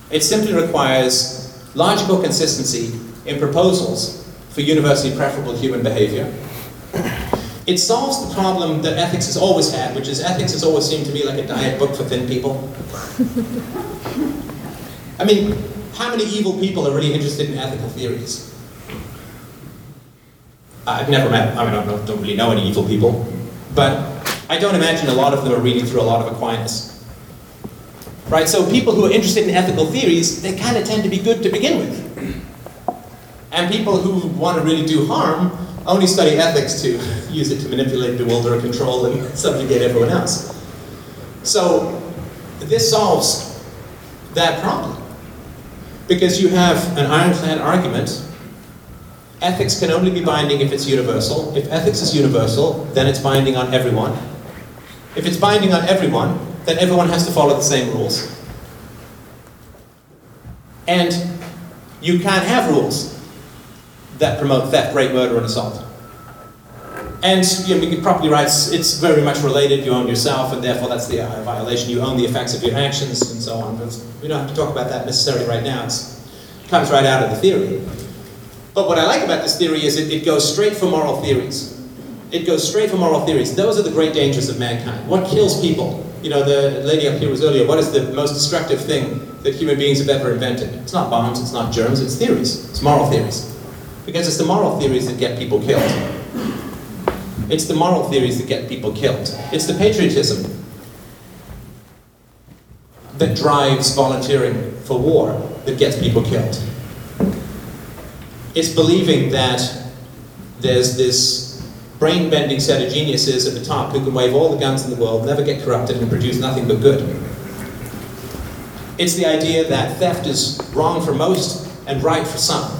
It simply requires logical consistency in proposals for universally preferable human behavior. It solves the problem that ethics has always had, which is ethics has always seemed to be like a diet book for thin people. I mean, how many evil people are really interested in ethical theories? I've never met, I mean, I don't, don't really know any evil people, but I don't imagine a lot of them are reading through a lot of Aquinas. Right, so people who are interested in ethical theories, they kind of tend to be good to begin with. And people who want to really do harm only study ethics to use it to manipulate, bewilder, control, and subjugate everyone else. So this solves that problem. Because you have an ironclad argument. Ethics can only be binding if it's universal. If ethics is universal, then it's binding on everyone. If it's binding on everyone, then everyone has to follow the same rules. And you can't have rules that promote theft, rape, murder, and assault. And you know, property rights, it's very much related. You own yourself, and therefore that's the uh, violation. You own the effects of your actions, and so on. But we don't have to talk about that necessarily right now. It's, it comes right out of the theory. But what I like about this theory is it, it goes straight for moral theories. It goes straight for moral theories. Those are the great dangers of mankind. What kills people? You know, the lady up here was earlier, what is the most destructive thing that human beings have ever invented? It's not bombs, it's not germs, it's theories. It's moral theories. Because it's the moral theories that get people killed. It's the moral theories that get people killed. It's the patriotism that drives volunteering for war that gets people killed. It's believing that there's this brain bending set of geniuses at the top who can wave all the guns in the world, never get corrupted, and produce nothing but good. It's the idea that theft is wrong for most and right for some.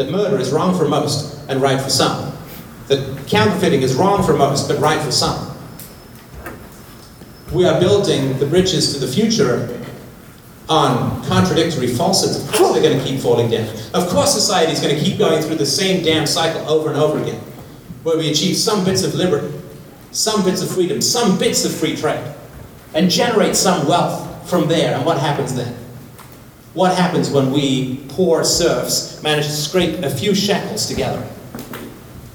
That murder is wrong for most and right for some. That counterfeiting is wrong for most but right for some. We are building the bridges to the future on contradictory falsehoods. Of course, they're going to keep falling down. Of course, society is going to keep going through the same damn cycle over and over again where we achieve some bits of liberty, some bits of freedom, some bits of free trade, and generate some wealth from there. And what happens then? What happens when we, poor serfs, manage to scrape a few shekels together?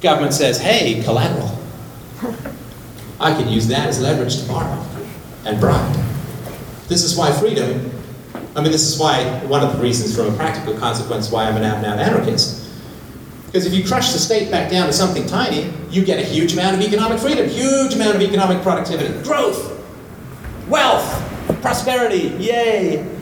Government says, hey, collateral. I can use that as leverage tomorrow and bribe. This is why freedom, I mean, this is why, one of the reasons from a practical consequence why I'm an out-and-out anarchist, because if you crush the state back down to something tiny, you get a huge amount of economic freedom, huge amount of economic productivity, growth, wealth, prosperity, yay.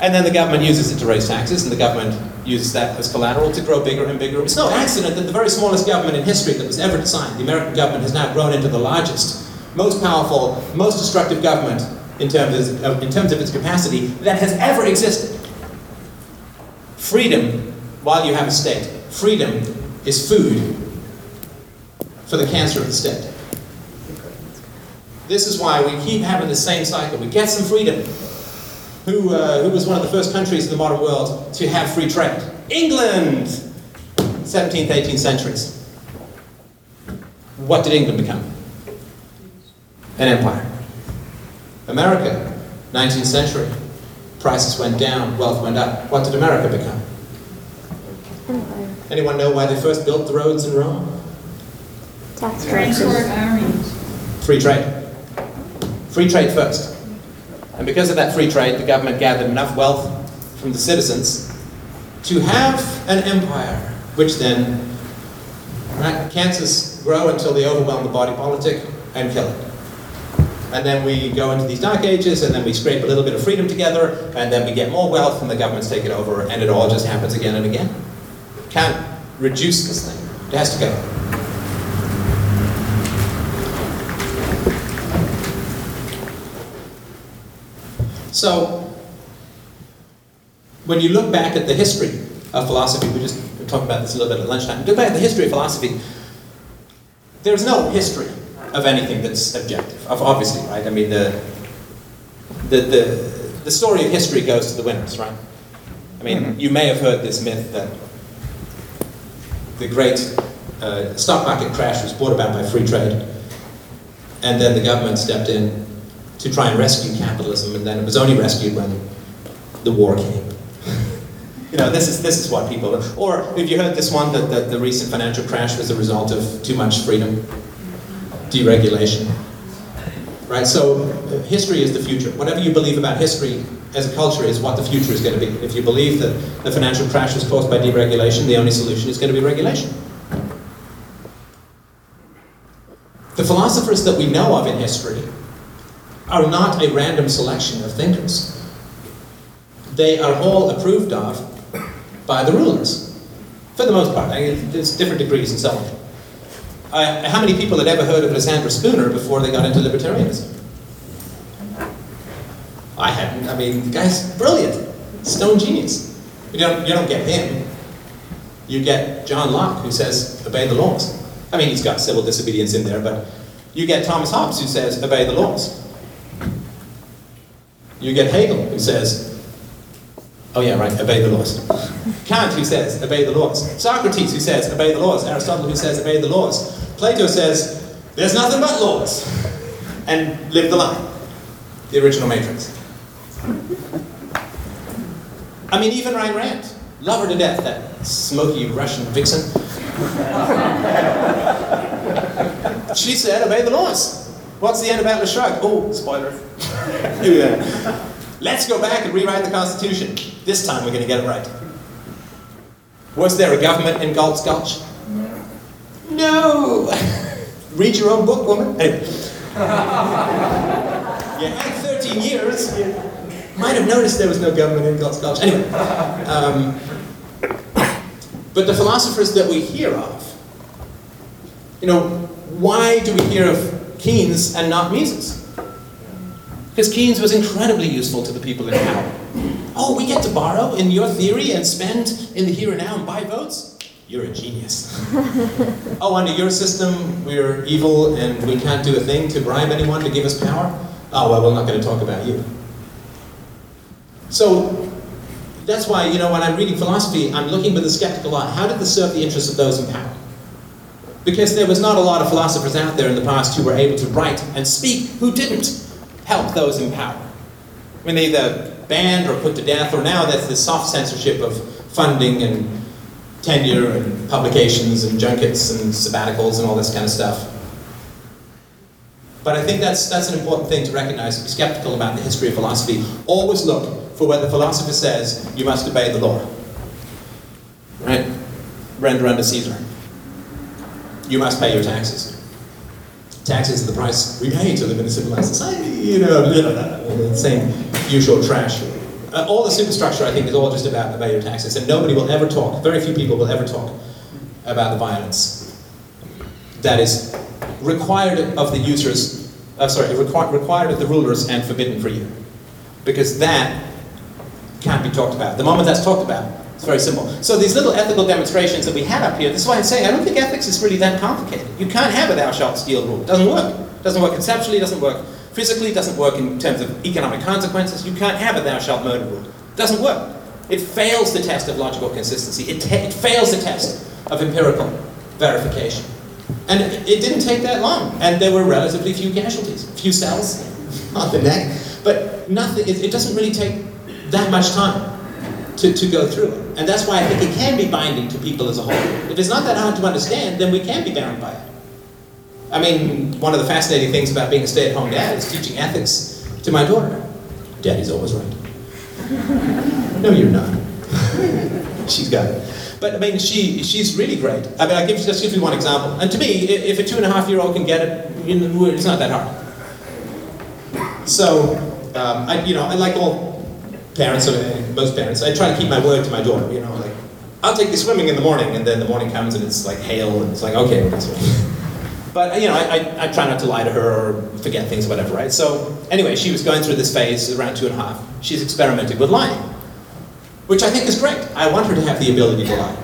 And then the government uses it to raise taxes, and the government uses that as collateral to grow bigger and bigger. It's no accident that the very smallest government in history that was ever designed, the American government, has now grown into the largest, most powerful, most destructive government in terms of, uh, in terms of its capacity that has ever existed. Freedom, while you have a state, freedom is food for the cancer of the state. This is why we keep having the same cycle. We get some freedom. Who, uh, who was one of the first countries in the modern world to have free trade? England! 17th, 18th centuries. What did England become? An empire. America, 19th century. Prices went down, wealth went up. What did America become? Empire. Anyone know why they first built the roads in Rome? Tax Transport taxes. armies. Free trade. Free trade first. And because of that free trade, the government gathered enough wealth from the citizens to have an empire, which then, right, cancers grow until they overwhelm the body politic and kill it. And then we go into these dark ages, and then we scrape a little bit of freedom together, and then we get more wealth, and the governments take it over, and it all just happens again and again. Can't reduce this thing. It has to go. So, when you look back at the history of philosophy, we just talked about this a little bit at lunchtime. Look back at the history of philosophy. There's no history of anything that's objective. Of obviously, right? I mean, the the the, the story of history goes to the winners, right? I mean, you may have heard this myth that the great uh, stock market crash was brought about by free trade, and then the government stepped in to try and rescue capitalism, and then it was only rescued when the war came. you know, this is this is what people. Or have you heard this one that, that the recent financial crash was a result of too much freedom, deregulation? Right. So uh, history is the future. Whatever you believe about history as a culture is what the future is going to be. If you believe that the financial crash was caused by deregulation, the only solution is going to be regulation. The philosophers that we know of in history are not a random selection of thinkers. They are all approved of by the rulers, for the most part. I mean, there's different degrees and so on. Uh, how many people had ever heard of Lysander Spooner before they got into libertarianism? I hadn't. I mean, the guy's brilliant, stone genius. You don't, you don't get him. You get John Locke, who says, obey the laws. I mean, he's got civil disobedience in there, but you get Thomas Hobbes, who says, obey the laws. You get Hegel, who says, oh yeah, right, obey the laws. Kant, who says, obey the laws. Socrates, who says, obey the laws. Aristotle, who says, obey the laws. Plato says, there's nothing but laws. And live the line. The original Matrix. I mean, even Ayn Rand, love her to death, that smoky Russian vixen. she said, obey the laws. What's the end of Atlas Shrugged? Oh, spoiler. yeah. Let's go back and rewrite the Constitution. This time we're going to get it right. Was there a government in Galt's Gulch? No. Read your own book, woman. Anyway. you had 13 years. You might have noticed there was no government in Galt's Gulch. Anyway. Um, but the philosophers that we hear of, you know, why do we hear of Keynes and not Mises? Because Keynes was incredibly useful to the people in power. Oh, we get to borrow in your theory and spend in the here and now and buy votes? You're a genius. oh, under your system, we're evil and we can't do a thing to bribe anyone to give us power? Oh, well, we're not going to talk about you. So, that's why, you know, when I'm reading philosophy, I'm looking with a skeptical eye. How did this serve the interests of those in power? Because there was not a lot of philosophers out there in the past who were able to write and speak who didn't help those in power. When they either banned or put to death, or now that's the soft censorship of funding and tenure and publications and junkets and sabbaticals and all this kind of stuff. But I think that's, that's an important thing to recognize, be skeptical about the history of philosophy. Always look for where the philosopher says you must obey the law. Right? Render unto Caesar. You must pay your taxes. Taxes are the price we pay to live in a civilized society. You know, the same usual trash Uh, all the superstructure, I think, is all just about about your taxes, and nobody will ever talk. Very few people will ever talk about the violence that is required of the users. Uh, sorry, requi- required of the rulers and forbidden for you, because that can't be talked about. The moment that's talked about, it's very simple. So these little ethical demonstrations that we had up here, this is why I'm saying I don't think ethics is really that complicated. You can't have a thou shalt steal rule. It doesn't work. It doesn't work conceptually, it doesn't work physically, doesn't work in terms of economic consequences. You can't have a thou shalt murder rule. It doesn't work. It fails the test of logical consistency. It, ta- it fails the test of empirical verification. And it, it didn't take that long. And there were relatively few casualties, few cells on the neck. But nothing, it, it doesn't really take that much time to, to go through it. And that's why I think it can be binding to people as a whole. If it's not that hard to understand, then we can be bound by it. I mean, one of the fascinating things about being a stay at home dad is teaching ethics to my daughter. Daddy's always right. No, you're not. She's got it. But I mean, she, she's really great. I mean, I'll give, you just give you one example. And to me, if a two and a half year old can get it, you know, it's not that hard. So, um, I, you know, I like all parents, most parents, I try to keep my word to my daughter, you know, like, I'll take you swimming in the morning, and then the morning comes and it's like hail, and it's like, okay, we're going. But, you know, I, I, I try not to lie to her or forget things or whatever, right? So, anyway, she was going through this phase around two and a half. She's experimenting with lying, which I think is great. I want her to have the ability to lie.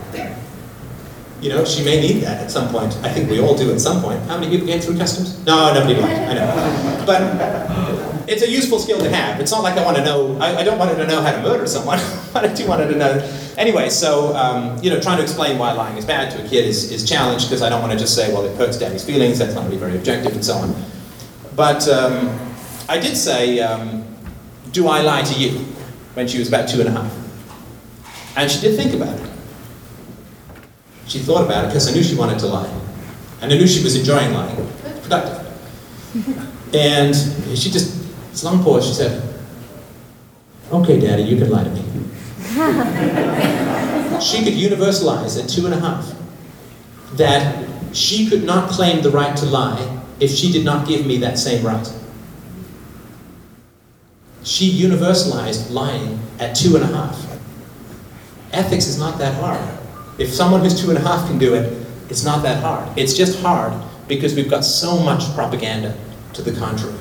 You know, she may need that at some point. I think we all do at some point. How many people get through customs? No, nobody lied. I know. But it's a useful skill to have. It's not like I want to know, I, I don't want to know how to murder someone, but I do want to know. Anyway, so, um, you know, trying to explain why lying is bad to a kid is, is challenged because I don't want to just say, well, it hurts daddy's feelings, that's not really very objective and so on. But um, I did say, um, do I lie to you? When she was about two and a half. And she did think about it. She thought about it because I knew she wanted to lie. And I knew she was enjoying lying. Productive. And she just, it's a long pause, she said, Okay, Daddy, you can lie to me. she could universalize at two and a half that she could not claim the right to lie if she did not give me that same right. She universalized lying at two and a half. Ethics is not that hard. If someone who's two and a half can do it, it's not that hard. It's just hard because we've got so much propaganda to the contrary.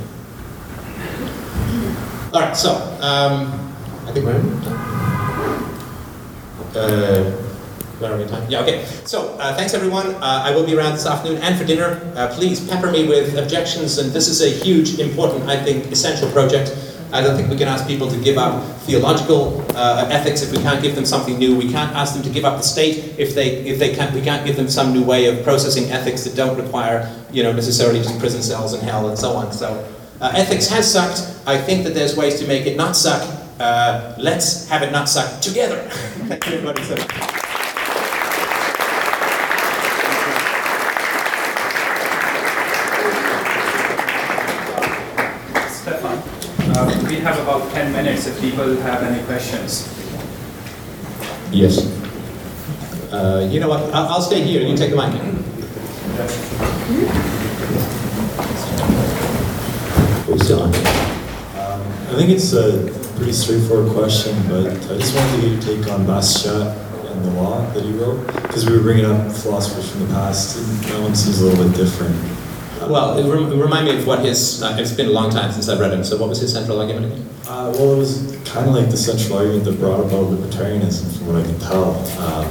All right, so um, I think we're uh, where are we time? Yeah, okay. So uh, thanks everyone. Uh, I will be around this afternoon and for dinner. Uh, please pepper me with objections, and this is a huge, important, I think, essential project. I don't think we can ask people to give up theological uh, ethics if we can't give them something new. We can't ask them to give up the state if they if they can't. We can't give them some new way of processing ethics that don't require you know necessarily just prison cells and hell and so on. So uh, ethics has sucked. I think that there's ways to make it not suck. Uh, let's have it not suck together. Thank you, everybody. So much. Stefan, uh, we have about 10 minutes if people have any questions. Yes. Uh, you know what? I'll, I'll stay here. and You take the mic. Are we still on? Um, I think it's a pretty straightforward question, but I just wanted to get your take on Bastiat and the law that he wrote, because we were bringing up philosophers from the past, and that one seems a little bit different. Well, it rem- remind me of what his. Uh, it's been a long time since I've read him. So, what was his central argument again? Uh, well, it was kind of like the central argument that brought about libertarianism, from what I can tell. Um,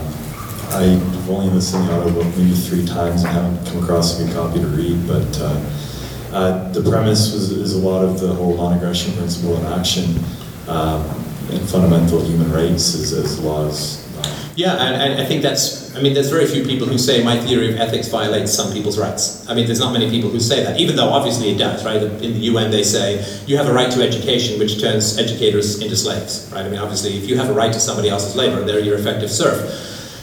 I've only listened to the audiobook maybe three times and haven't come across a good copy to read, but uh, uh, the premise was, is a lot of the whole non-aggression principle in action um, and fundamental human rights as, as laws. Yeah, and I think that's. I mean, there's very few people who say my theory of ethics violates some people's rights. I mean, there's not many people who say that, even though obviously it does, right? In the UN, they say you have a right to education, which turns educators into slaves, right? I mean, obviously, if you have a right to somebody else's labor, they're your effective serf.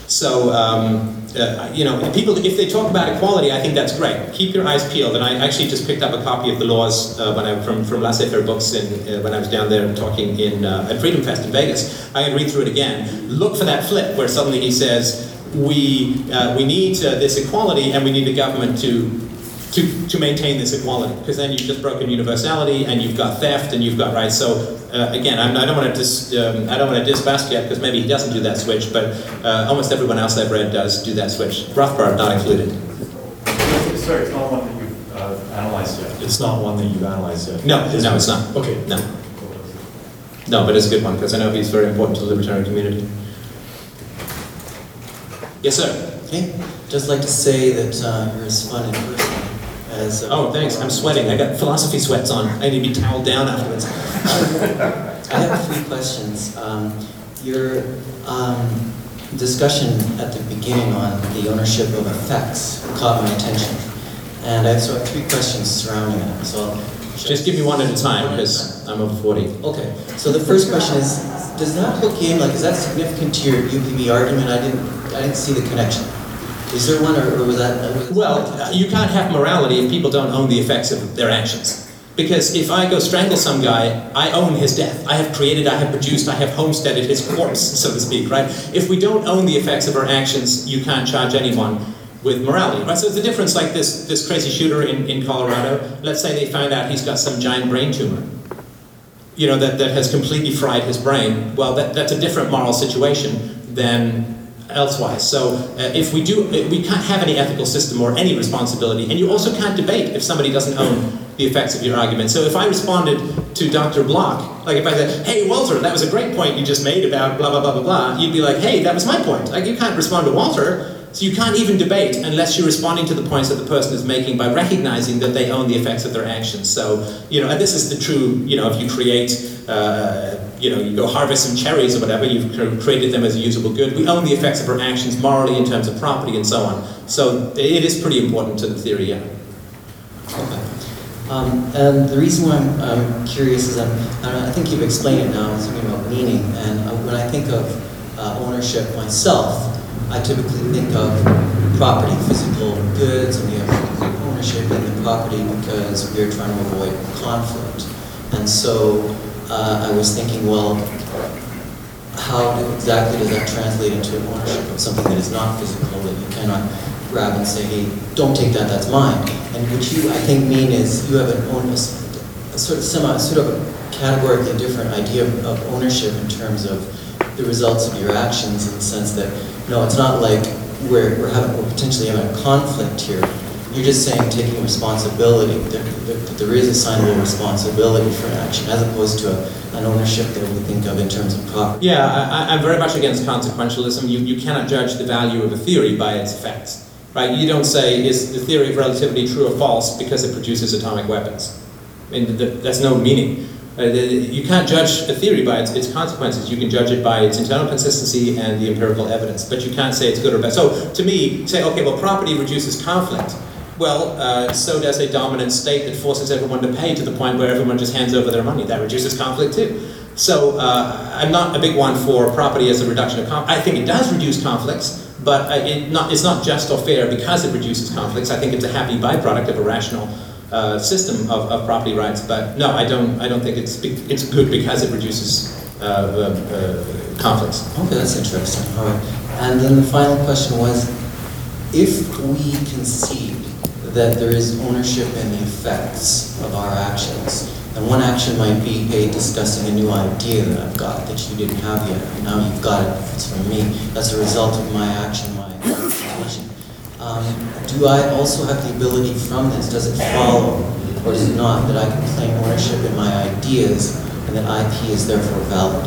So, um, uh, you know, people, if they talk about equality, I think that's great. Keep your eyes peeled. And I actually just picked up a copy of the laws uh, when I, from, from Laissez-Faire Books in, uh, when I was down there talking in, uh, at Freedom Fest in Vegas. Going to read through it again. Look for that flip where suddenly he says, we, uh, we need uh, this equality and we need the government to to, to maintain this equality, because then you've just broken universality, and you've got theft, and you've got rights. So uh, again, I'm, I don't want to dis, um, I don't want to diss Bastiat because maybe he doesn't do that switch, but uh, almost everyone else I've read does do that switch. Rothbard not included. Sorry, it's not one that you've uh, analyzed yet. It's not one that you've analyzed yet? No, no, it's not. Okay. No, no, but it's a good one because I know he's very important to the libertarian community. Yes, sir. Okay, just like to say that uh, you're as fun person as. uh, Oh, thanks. I'm sweating. I got philosophy sweats on. I need to be toweled down afterwards. I have three questions. Um, Your um, discussion at the beginning on the ownership of effects caught my attention. And I have three questions surrounding it, so. I'll Just give me one at a time because I'm over 40. Okay, so the first question is, does that hook in, like, is that significant to your UPB argument? I didn't, I didn't see the connection. Is there one, or or was that? Well, you can't have morality if people don't own the effects of their actions. Because if I go strangle some guy, I own his death. I have created, I have produced, I have homesteaded his corpse, so to speak, right? If we don't own the effects of our actions, you can't charge anyone with morality, right? So it's the difference like this, this crazy shooter in, in Colorado. Let's say they find out he's got some giant brain tumor. You know, that, that has completely fried his brain. Well, that, that's a different moral situation than elsewise. So uh, if we do, we can't have any ethical system or any responsibility, and you also can't debate if somebody doesn't own the effects of your argument. So if I responded to Dr. Block, like if I said, "Hey Walter, that was a great point you just made about blah blah blah blah blah," you'd be like, "Hey, that was my point." Like you can't respond to Walter. So you can't even debate unless you're responding to the points that the person is making by recognizing that they own the effects of their actions. So, you know, and this is the true, you know, if you create, uh, you know, you go harvest some cherries or whatever, you've created them as a usable good. We own the effects of our actions morally in terms of property and so on. So it is pretty important to the theory, yeah. Okay. Um, and the reason why I'm, I'm curious is I'm, I, I think you've explained it now, it's about meaning, and uh, when I think of uh, ownership myself, I typically think of property, physical goods, and we have ownership in the property because we're trying to avoid conflict. And so uh, I was thinking, well, how exactly does that translate into ownership of something that is not physical, that you cannot grab and say, hey, don't take that, that's mine. And what you, I think, mean is you have an own, a sort of semi, sort of a categorically different idea of, of ownership in terms of the results of your actions in the sense that, no, it's not like we're, we're having, we're potentially having a conflict here. You're just saying taking responsibility, that that there is assignable responsibility for action as opposed to a, an ownership that we think of in terms of property. Yeah, I, I'm very much against consequentialism. You, you cannot judge the value of a theory by its effects, right? You don't say, is the theory of relativity true or false because it produces atomic weapons. I mean, th- that's no meaning. Uh, the- You can't judge a theory by its, its consequences. You can judge it by its internal consistency and the empirical evidence, but you can't say it's good or bad. So, to me, say, okay, well, property reduces conflict. Well, uh, so does a dominant state that forces everyone to pay to the point where everyone just hands over their money. That reduces conflict too. So uh, I'm not a big one for property as a reduction of conflict. I think it does reduce conflicts, but uh, it not, it's not just or fair because it reduces conflicts. I think it's a happy byproduct of a rational uh, system of, of property rights. But no, I don't. I don't think it's it's good because it reduces uh, uh, conflicts. Okay, that's interesting. All right. And then the final question was, if we concede that there is ownership in the effects of our actions, and one action might be, hey, discussing a new idea that I've got that you didn't have yet, now you've got it, it's from me, that's a result of my action, my intention. Um, do I also have the ability from this, does it follow, or does it not, that I can claim ownership in my ideas, and that IP is therefore valid?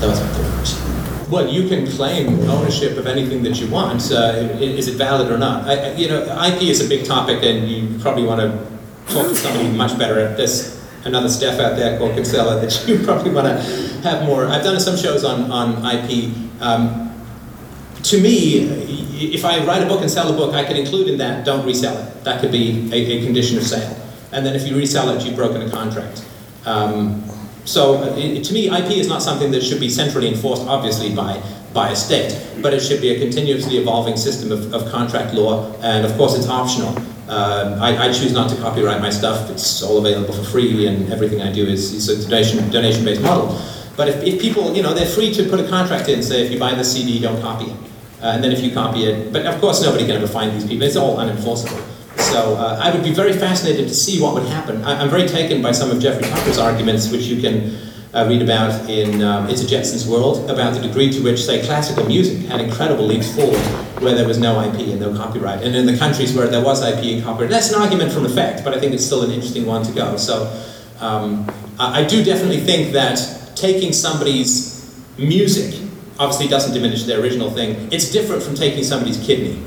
That was my third question. Well, you can claim ownership of anything that you want. Uh, is it valid or not? I, you know, IP is a big topic, and you probably want to talk to somebody much better at this. Another Steph out there called Kinsella that you probably want to have more. I've done some shows on on IP. Um, to me, if I write a book and sell a book, I could include in that don't resell it. That could be a, a condition of sale. And then if you resell it, you've broken a contract. Um, so uh, i to me, IP is not something that should be centrally enforced, obviously, by, by a state, but it should be a continuously evolving system of, of contract law, and of course it's optional. Um, I, I choose not to copyright my stuff, it's all available for free, and everything I do is, is a donation, donation-based model. But if, if people, you know, they're free to put a contract in, say if you buy the CD, don't copy it. Uh, and then if you copy it, but of course nobody can ever find these people, it's all unenforceable. So uh, I would be very fascinated to see what would happen. I, I'm very taken by some of Jeffrey Tucker's arguments, which you can uh, read about in um, It's a Jetsons World, about the degree to which, say, classical music had incredible leaps forward where there was no IP and no copyright. And in the countries where there was IP and copyright, that's an argument from effect, but I think it's still an interesting one to go. So um, I, I do definitely think that taking somebody's music obviously doesn't diminish their original thing. It's different from taking somebody's kidney.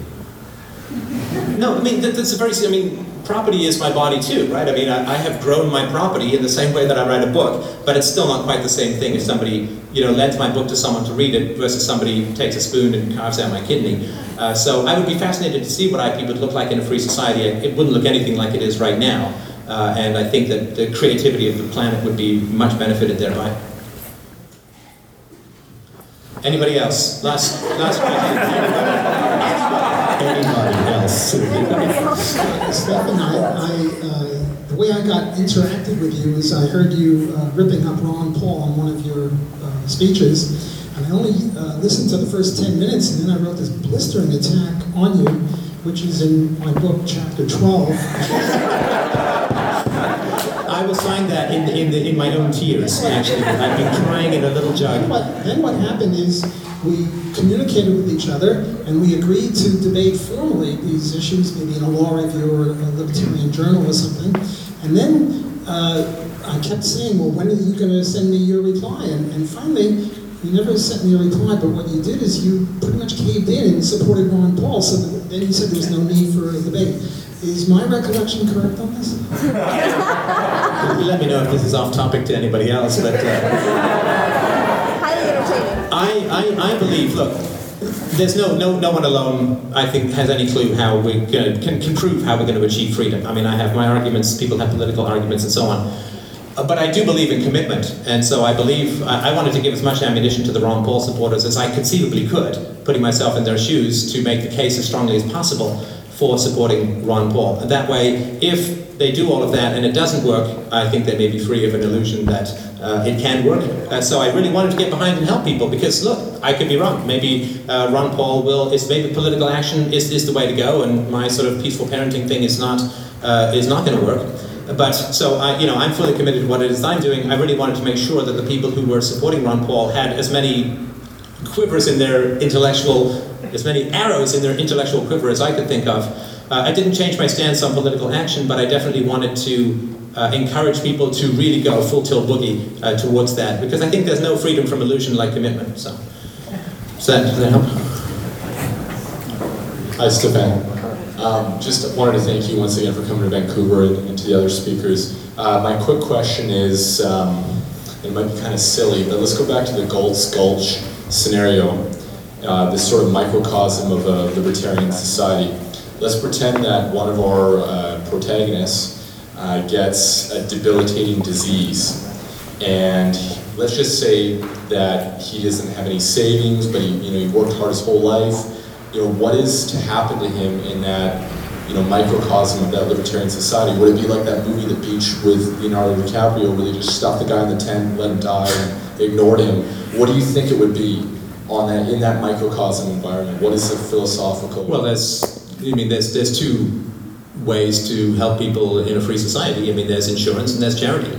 No, I mean, that, that's a very, I mean, property is my body too, right? I mean, I, I have grown my property in the same way that I write a book, but it's still not quite the same thing if somebody, you know, lends my book to someone to read it versus somebody takes a spoon and carves out my kidney. Uh, so I would be fascinated to see what IP would look like in a free society. It wouldn't look anything like it is right now. Uh, and I think that the creativity of the planet would be much benefited thereby. Anybody else? Last, last question. Anybody else? I, I, uh, the way I got interacted with you is I heard you uh, ripping up Ron Paul on one of your uh, speeches, and I only uh, listened to the first 10 minutes, and then I wrote this blistering attack on you, which is in my book, chapter 12. I will sign that in, in, the, in my own tears, actually. I've been crying in a little jug. But then what happened is we communicated with each other and we agreed to debate formally these issues, maybe in a law review or a libertarian journal or something. And then uh, I kept saying, well, when are you going to send me your reply? And, and finally, you never sent me a reply, but what you did is you pretty much caved in and supported Ron Paul, so that, then you said there was no need for a debate. Is my recollection correct on this? Let me know if this is off topic to anybody else, but uh, Highly entertaining. I, I, I believe, look, there's no, no, no one alone, I think, has any clue how we can, can, can prove how we're going to achieve freedom. I mean, I have my arguments, people have political arguments, and so on. Uh, But I do believe in commitment, and so I believe I, I wanted to give as much ammunition to the Ron Paul supporters as I conceivably could, putting myself in their shoes to make the case as strongly as possible for supporting Ron Paul. And that way, if they do all of that and it doesn't work, I think they may be free of an illusion that uh, it can work. Uh, so I really wanted to get behind and help people because look, I could be wrong. Maybe uh, Ron Paul will is maybe political action is, is the way to go, and my sort of peaceful parenting thing is not uh, is not going to work. But so I, you know, I'm fully committed to what it is I'm doing. I really wanted to make sure that the people who were supporting Ron Paul had as many quivers in their intellectual, as many arrows in their intellectual quiver as I could think of. Uh, I didn't change my stance on political action, but I definitely wanted to uh, encourage people to really go full tilt boogie uh, towards that, because I think there's no freedom from illusion like commitment. So, does that, does that help? Hi, Stefan. Um, just wanted to thank you once again for coming to Vancouver and, and to the other speakers. Uh, my quick question is, um, it might be kind of silly, but let's go back to the Galt's Gulch scenario, uh, this sort of microcosm of a libertarian society. Let's pretend that one of our uh, protagonists uh, gets a debilitating disease, and let's just say that he doesn't have any savings, but he, you know, he worked hard his whole life. You know, what is to happen to him in that, you know, microcosm of that libertarian society? Would it be like that movie, The Beach, with Leonardo DiCaprio, where they just stuffed the guy in the tent, let him die, and ignored him? What do you think it would be on that in that microcosm environment? What is the philosophical? Well, there's, I mean, there's there's two ways to help people in a free society. I mean, there's insurance and there's charity.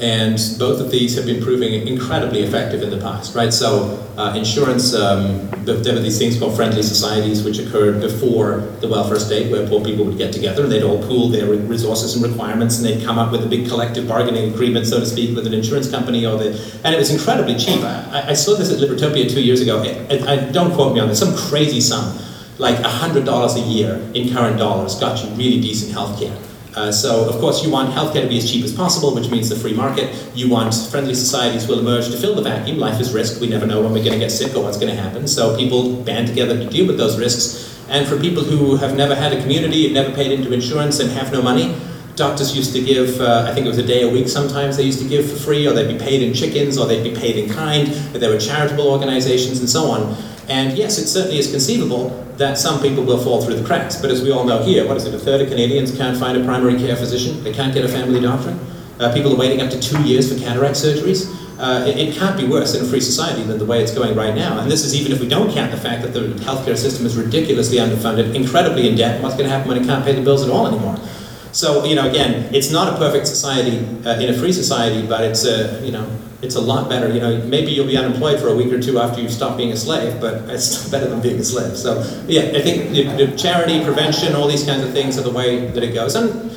And both of these have been proving incredibly effective in the past, right? So, uh, insurance, um, there were these things called friendly societies, which occurred before the welfare state, where poor people would get together and they'd all pool their resources and requirements, and they'd come up with a big collective bargaining agreement, so to speak, with an insurance company, or the, and it was incredibly cheap. I, I saw this at Libertopia two years ago. I, I, don't quote me on this, some crazy sum, like $100 a year in current dollars got you really decent health care. Uh, so, of course, you want healthcare to be as cheap as possible, which means the free market. You want friendly societies will emerge to fill the vacuum. Life is risk. We never know when we're going to get sick or what's going to happen. So, people band together to deal with those risks. And for people who have never had a community, have never paid into insurance, and have no money, doctors used to give, uh, I think it was a day a week sometimes they used to give for free, or they'd be paid in chickens, or they'd be paid in kind. There were charitable organizations and so on. And yes, it certainly is conceivable that some people will fall through the cracks. But as we all know here, what is it, a third of Canadians can't find a primary care physician? They can't get a family doctor? Uh, people are waiting up to two years for cataract surgeries. uh, it, it can't be worse in a free society than the way it's going right now. And this is even if we don't count the fact that the healthcare system is ridiculously underfunded, incredibly in debt. What's going to happen when it can't pay the bills at all anymore? So, you know, again, it's not a perfect society uh, in a free society, but it's a, you know, it's a lot better. You know, maybe you'll be unemployed for a week or two after you stop being a slave, but it's still better than being a slave. So, yeah, I think charity, prevention, all these kinds of things are the way that it goes. And,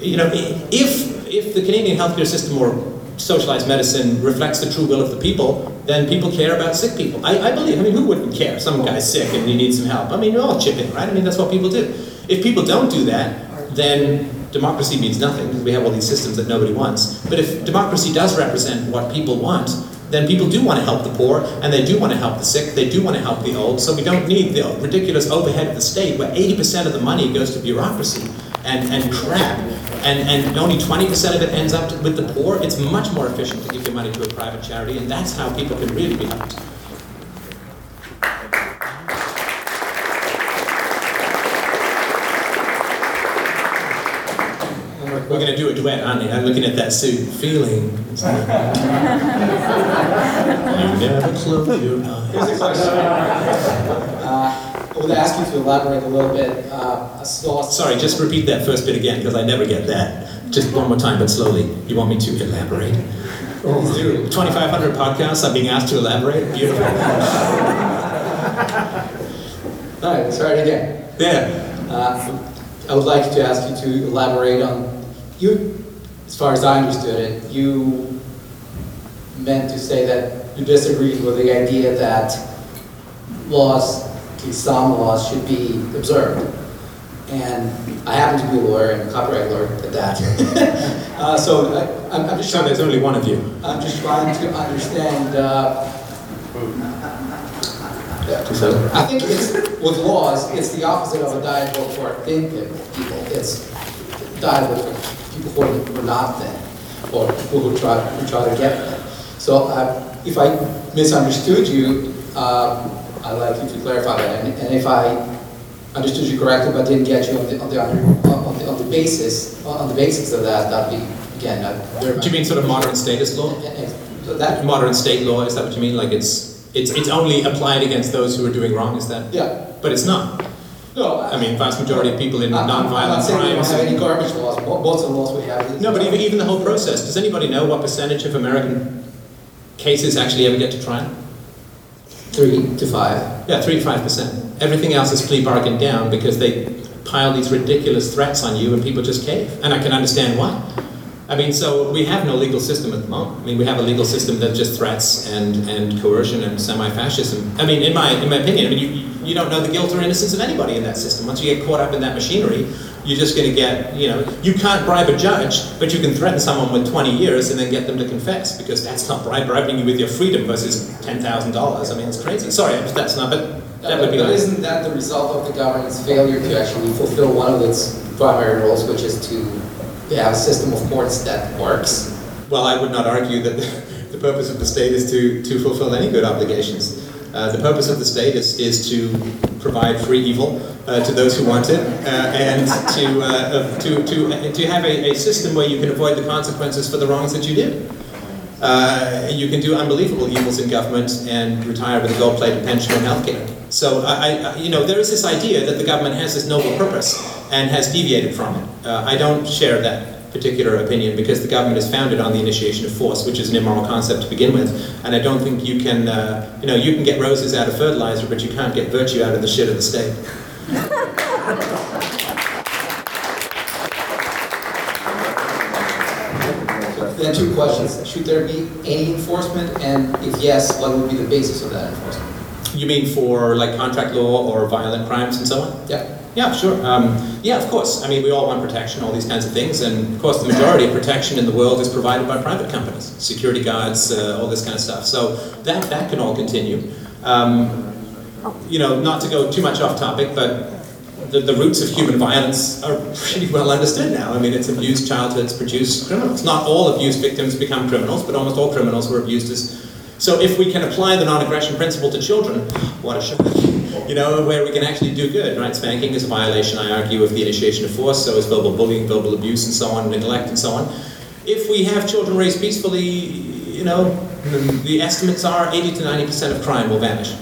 you know, if if the Canadian healthcare system or socialized medicine reflects the true will of the people, then people care about sick people. I, I believe, I mean, who wouldn't care? Some guy's sick and he needs some help. I mean, we all chip in, right? I mean, that's what people do. If people don't do that, then democracy means nothing because we have all these systems that nobody wants. But if democracy does represent what people want, then people do want to help the poor and they do want to help the sick, they do want to help the old. So we don't need the ridiculous overhead of the state where 80% of the money goes to bureaucracy and, and crap. And, and only 20% of it ends up with the poor. It's much more efficient to give your money to a private charity, and that's how people can really be helped. We're going to do a duet, aren't we? I'm looking at that suit, feeling. you never close your eyes. Here's a question. Uh, I would ask you to elaborate a little bit. Uh, Sorry, just repeat that first bit again because I never get that. Just one more time, but slowly. You want me to elaborate? Do. 2,500 podcasts, I'm being asked to elaborate. Beautiful. All right, let's try it again. Yeah. Uh, I would like to ask you to elaborate on you. As far as I understood it, you meant to say that you disagreed with the idea that laws, at least some laws, should be observed. And I happen to be a lawyer and a copyright lawyer at that. uh, so I, I'm, I'm just So there's only one of you. I'm just trying to understand. Uh, I think it's with laws, it's the opposite of a dialogue for thinking people. It's dialogue for people who are, who not thin, or people who try who try to get thin. So uh, if I misunderstood you, uh, I'd like you to clarify that. And, and if I understood you correctly, but didn't get you on the on the under, on the, on the basis on the basis of that, that'd be again. Very Do you mean sort of modern status law? So that Modern state law, is that what you mean? Like it's it's it's only applied against those who are doing wrong, is that? Yeah. But it's not. No, I mean, vast majority of people in I'm not non-violent we don't crimes. have any garbage laws. Mo- Most of the laws we have. No, but even, even the whole process. Does anybody know what percentage of American cases actually ever get to trial? Three to five. Yeah, three to five percent. Everything else is plea bargained down because they pile these ridiculous threats on you and people just cave. And I can understand why. I mean, so we have no legal system at the moment. I mean, we have a legal system that just threats and, and coercion and semi-fascism. I mean, in my, in my opinion, I mean, you, you don't know the guilt or innocence of anybody in that system. Once you get caught up in that machinery, you're just going to get, you know, you can't bribe a judge, but you can threaten someone with 20 years and then get them to confess because that's not bribe, bribing you with your freedom versus $10,000. I mean, it's crazy. Sorry, that's not, but that would be But isn't that the result of the government's failure to actually fulfill one of its primary roles, which is to have a system of courts that works? Well, I would not argue that the purpose of the state is to, to fulfill any good obligations. Uh, the purpose of the state is, is to provide free evil uh, to those who want it, uh, and to, uh, uh, to, to, to have a, a system where you can avoid the consequences for the wrongs that you do. Uh, you can do unbelievable evils in government and retire with a gold-plated pension and healthcare. So, I, I, you know, there is this idea that the government has this noble purpose and has deviated from it. Uh, I don't share that particular opinion because the government is founded on the initiation of force, which is an immoral concept to begin with. And I don't think you can, uh, you know, you can get roses out of fertilizer, but you can't get virtue out of the shit of the state. Then two questions. Should there be any enforcement? And if yes, what would be the basis of that enforcement? You mean for like contract law or violent crimes and so on? Yeah. Yeah, sure. Um, yeah, of course. I mean, we all want protection, all these kinds of things, and of course, the majority of protection in the world is provided by private companies, security guards, uh, all this kind of stuff. So that that can all continue. Um, you know, not to go too much off topic, but the, the roots of human violence are pretty well understood now. I mean, it's abused childhoods produce criminals. Not all abused victims become criminals, but almost all criminals were abused as. So if we can apply the non-aggression principle to children, what a shock. You know, where we can actually do good, right? Spanking is a violation, I argue, of the initiation of force, so is verbal bullying, verbal abuse, and so on, neglect, and so on. If we have children raised peacefully, you know, the estimates are 80 to 90% of crime will vanish.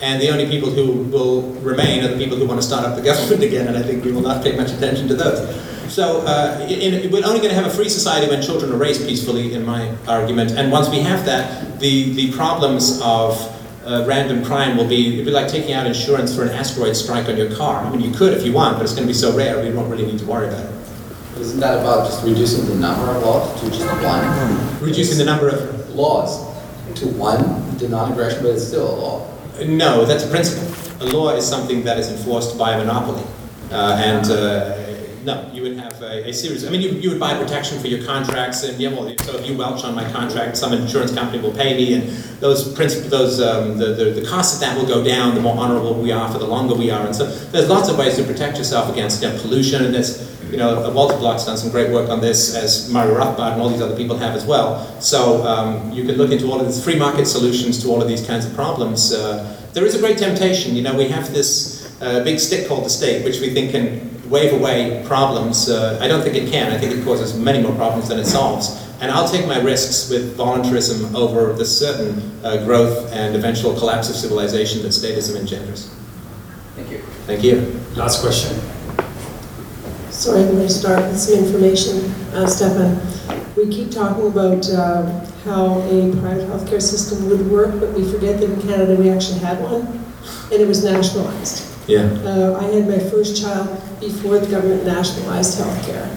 And the only people who will remain are the people who want to start up the government again, and I think we will not pay much attention to those. So uh, in, in, we're only going to have a free society when children are raised peacefully, in my argument. And once we have that, the, the problems of uh, random crime will be, it'd be like taking out insurance for an asteroid strike on your car. I mean, you could if you want, but it's going to be so rare, we won't really need to worry about it. Isn't that about just reducing the number of laws to just one? Reducing the number of laws to one, the non-aggression, but it's still a law. No, that's a principle. A law is something that is enforced by a monopoly. Uh, and uh, no, you would have a, a, series. I mean, you, you would buy protection for your contracts, and yeah, well, so if you welch on my contract, some insurance company will pay me, and those principles, those um, the, the, the cost of that will go down the more honorable we are, for the longer we are, and so there's lots of ways to protect yourself against you know, pollution. And there's, you know, Walter Block's done some great work on this, as Murray Rothbard and all these other people have as well. So um, you can look into all of these free market solutions to all of these kinds of problems. Uh, there is a great temptation. You know, we have this uh, big stick called the state, which we think can wave away problems. Uh, I don't think it can. I think it causes many more problems than it solves. And I'll take my risks with voluntarism over the certain uh, growth and eventual collapse of civilization that statism engenders. Thank you. Thank you. Last question. Sorry, I'm going to start with some information. Uh, Stefan, we keep talking about uh, how a private healthcare system would work, but we forget that in Canada we actually had one, and it was nationalized. Yeah. Uh, I had my first child before the government nationalized healthcare.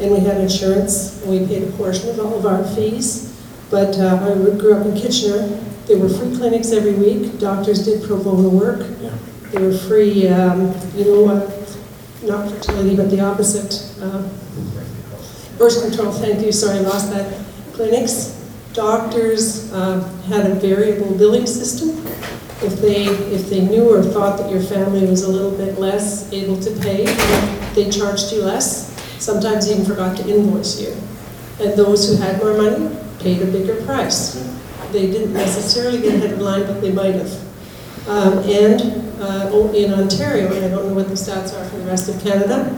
And we had insurance, and we paid a portion of all of our fees. But uh, I grew up in Kitchener. There were free clinics every week. Doctors did pro bono work. Yeah. There were free, um, you know, uh, not fertility, but the opposite. Uh, birth control, thank you, sorry, I lost that. Clinics. Doctors uh, had a variable billing system if they, if they knew or thought that your family was a little bit less able to pay, they charged you less, sometimes even forgot to invoice you. And those who had more money paid a bigger price. They didn't necessarily get ahead of line, but they might have. Um, and uh, in Ontario, and I don't know what the stats are for the rest of Canada,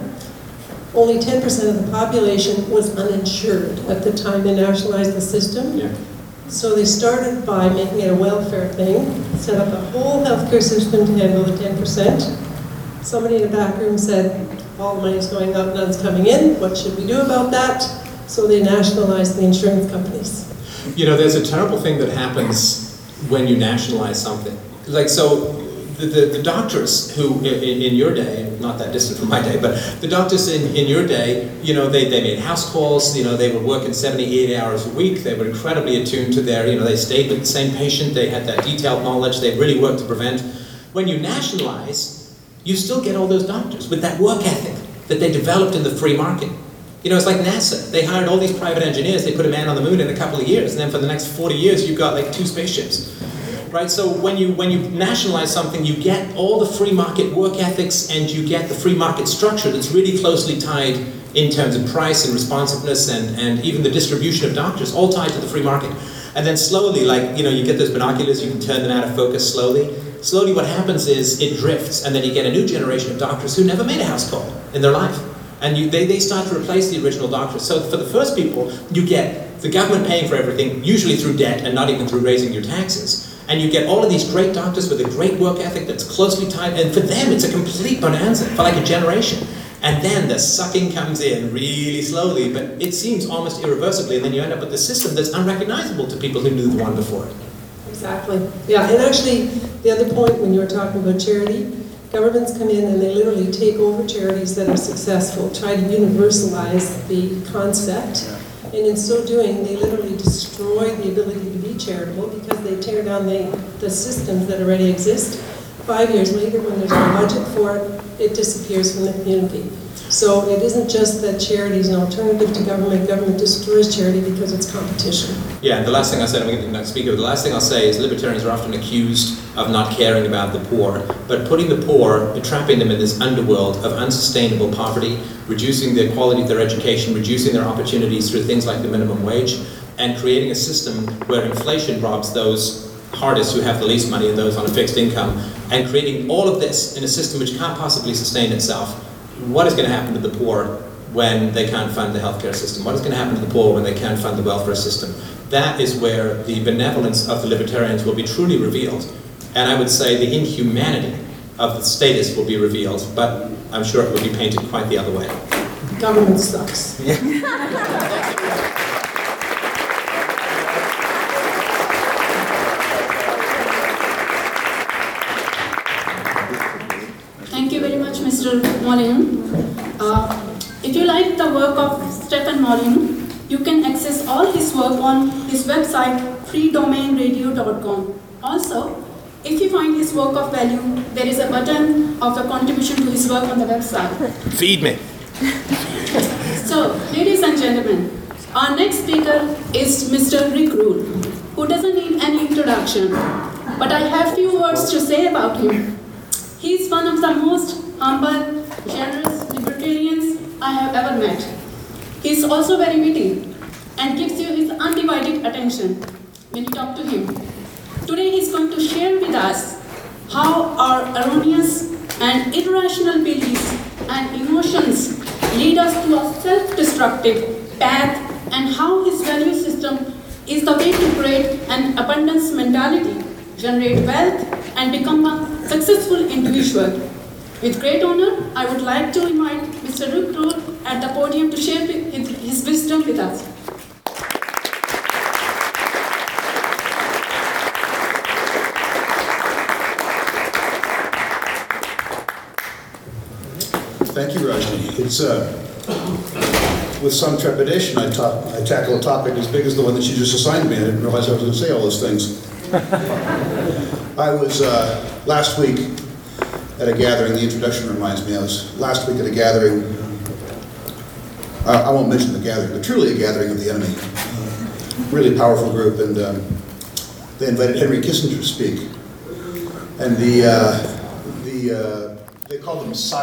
only 10% of the population was uninsured at the time they nationalized the system. Yeah. So they started by making it a welfare thing, set up a whole healthcare system to handle the 10%. Somebody in the back room said, all the money's going out, none's coming in, what should we do about that? So they nationalized the insurance companies. You know, there's a terrible thing that happens when you nationalize something. Like, so the, the, doctors who, in, in, your day, not that distant from my day, but the doctors in, in your day, you know, they, they made house calls, you know, they were working 70, 80 hours a week, they were incredibly attuned to their, you know, they stayed with the same patient, they had that detailed knowledge, they really worked to prevent. When you nationalize, you still get all those doctors with that work ethic that they developed in the free market. You know, it's like NASA. They hired all these private engineers, they put a man on the moon in a couple of years, and then for the next 40 years, you've got like two spaceships right? So when you when you nationalize something, you get all the free market work ethics and you get the free market structure that's really closely tied in terms of price and responsiveness and, and even the distribution of doctors, all tied to the free market. And then slowly, like, you know, you get those binoculars, you can turn them out of focus slowly. Slowly what happens is it drifts, and then you get a new generation of doctors who never made a house call in their life. And you, they, they start to replace the original doctors. So for the first people, you get the government paying for everything, usually through debt and not even through raising your taxes and you get all of these great doctors with a great work ethic that's closely tied, and for them it's a complete bonanza for like a generation. And then the sucking comes in really slowly, but it seems almost irreversibly, and then you end up with a system that's unrecognizable to people who knew the one before it. Exactly. Yeah, and actually, the other point when you were talking about charity, governments come in and they literally take over charities that are successful, try to universalize the concept. And in so doing, they literally destroy the ability to be charitable because they tear down the, the systems that already exist. Five years later, when there's no budget for it, it disappears from the community. So it isn't just that charity is an alternative to government. Government destroys charity because it's competition. Yeah, the last thing I said, I'm going to get the next speaker, the last thing I'll say is libertarians are often accused of not caring about the poor, but putting the poor, trapping them in this underworld of unsustainable poverty, reducing the quality of their education, reducing their opportunities through things like the minimum wage, and creating a system where inflation robs those hardest who have the least money and those on a fixed income, and creating all of this in a system which can't possibly sustain itself what is going to happen to the poor when they can't fund the healthcare system? What is going to happen to the poor when they can't fund the welfare system? that is where the benevolence of the libertarians will be truly revealed. And I would say the inhumanity of the statists will be revealed, but I'm sure it will be painted quite the other way. Government sucks. Thank You can access all his work on his website freedomainradio.com. Also, if you find his work of value, there is a button of the contribution to his work on the website. Feed me. So, ladies and gentlemen, our next speaker is Mr. Rick Rule, who doesn't need any introduction, but I have few words to say about him. He is one of the most humble, generous libertarians I have ever met. He is also very witty and gives you his undivided attention when you talk to him. Today he is going to share with us how our erroneous and irrational beliefs and emotions lead us to a self-destructive path and how his value system is the way to create an abundance mentality, generate wealth and become a successful individual. With great honor, I would like to invite Mr. Rule at the podium to share his, his wisdom with us. Thank you, Rajni. It's, uh, with some trepidation, I talk, I tackle a topic as big as the one that you just assigned me. I didn't realize I was going to say all those things. I was, uh, last week at a gathering, the introduction reminds me, I was last week at a gathering, I, won't mention the gathering, but truly a gathering of the enemy. Really powerful group, and um, they invited Henry Kissinger to speak. And the, uh, the, uh, they called them side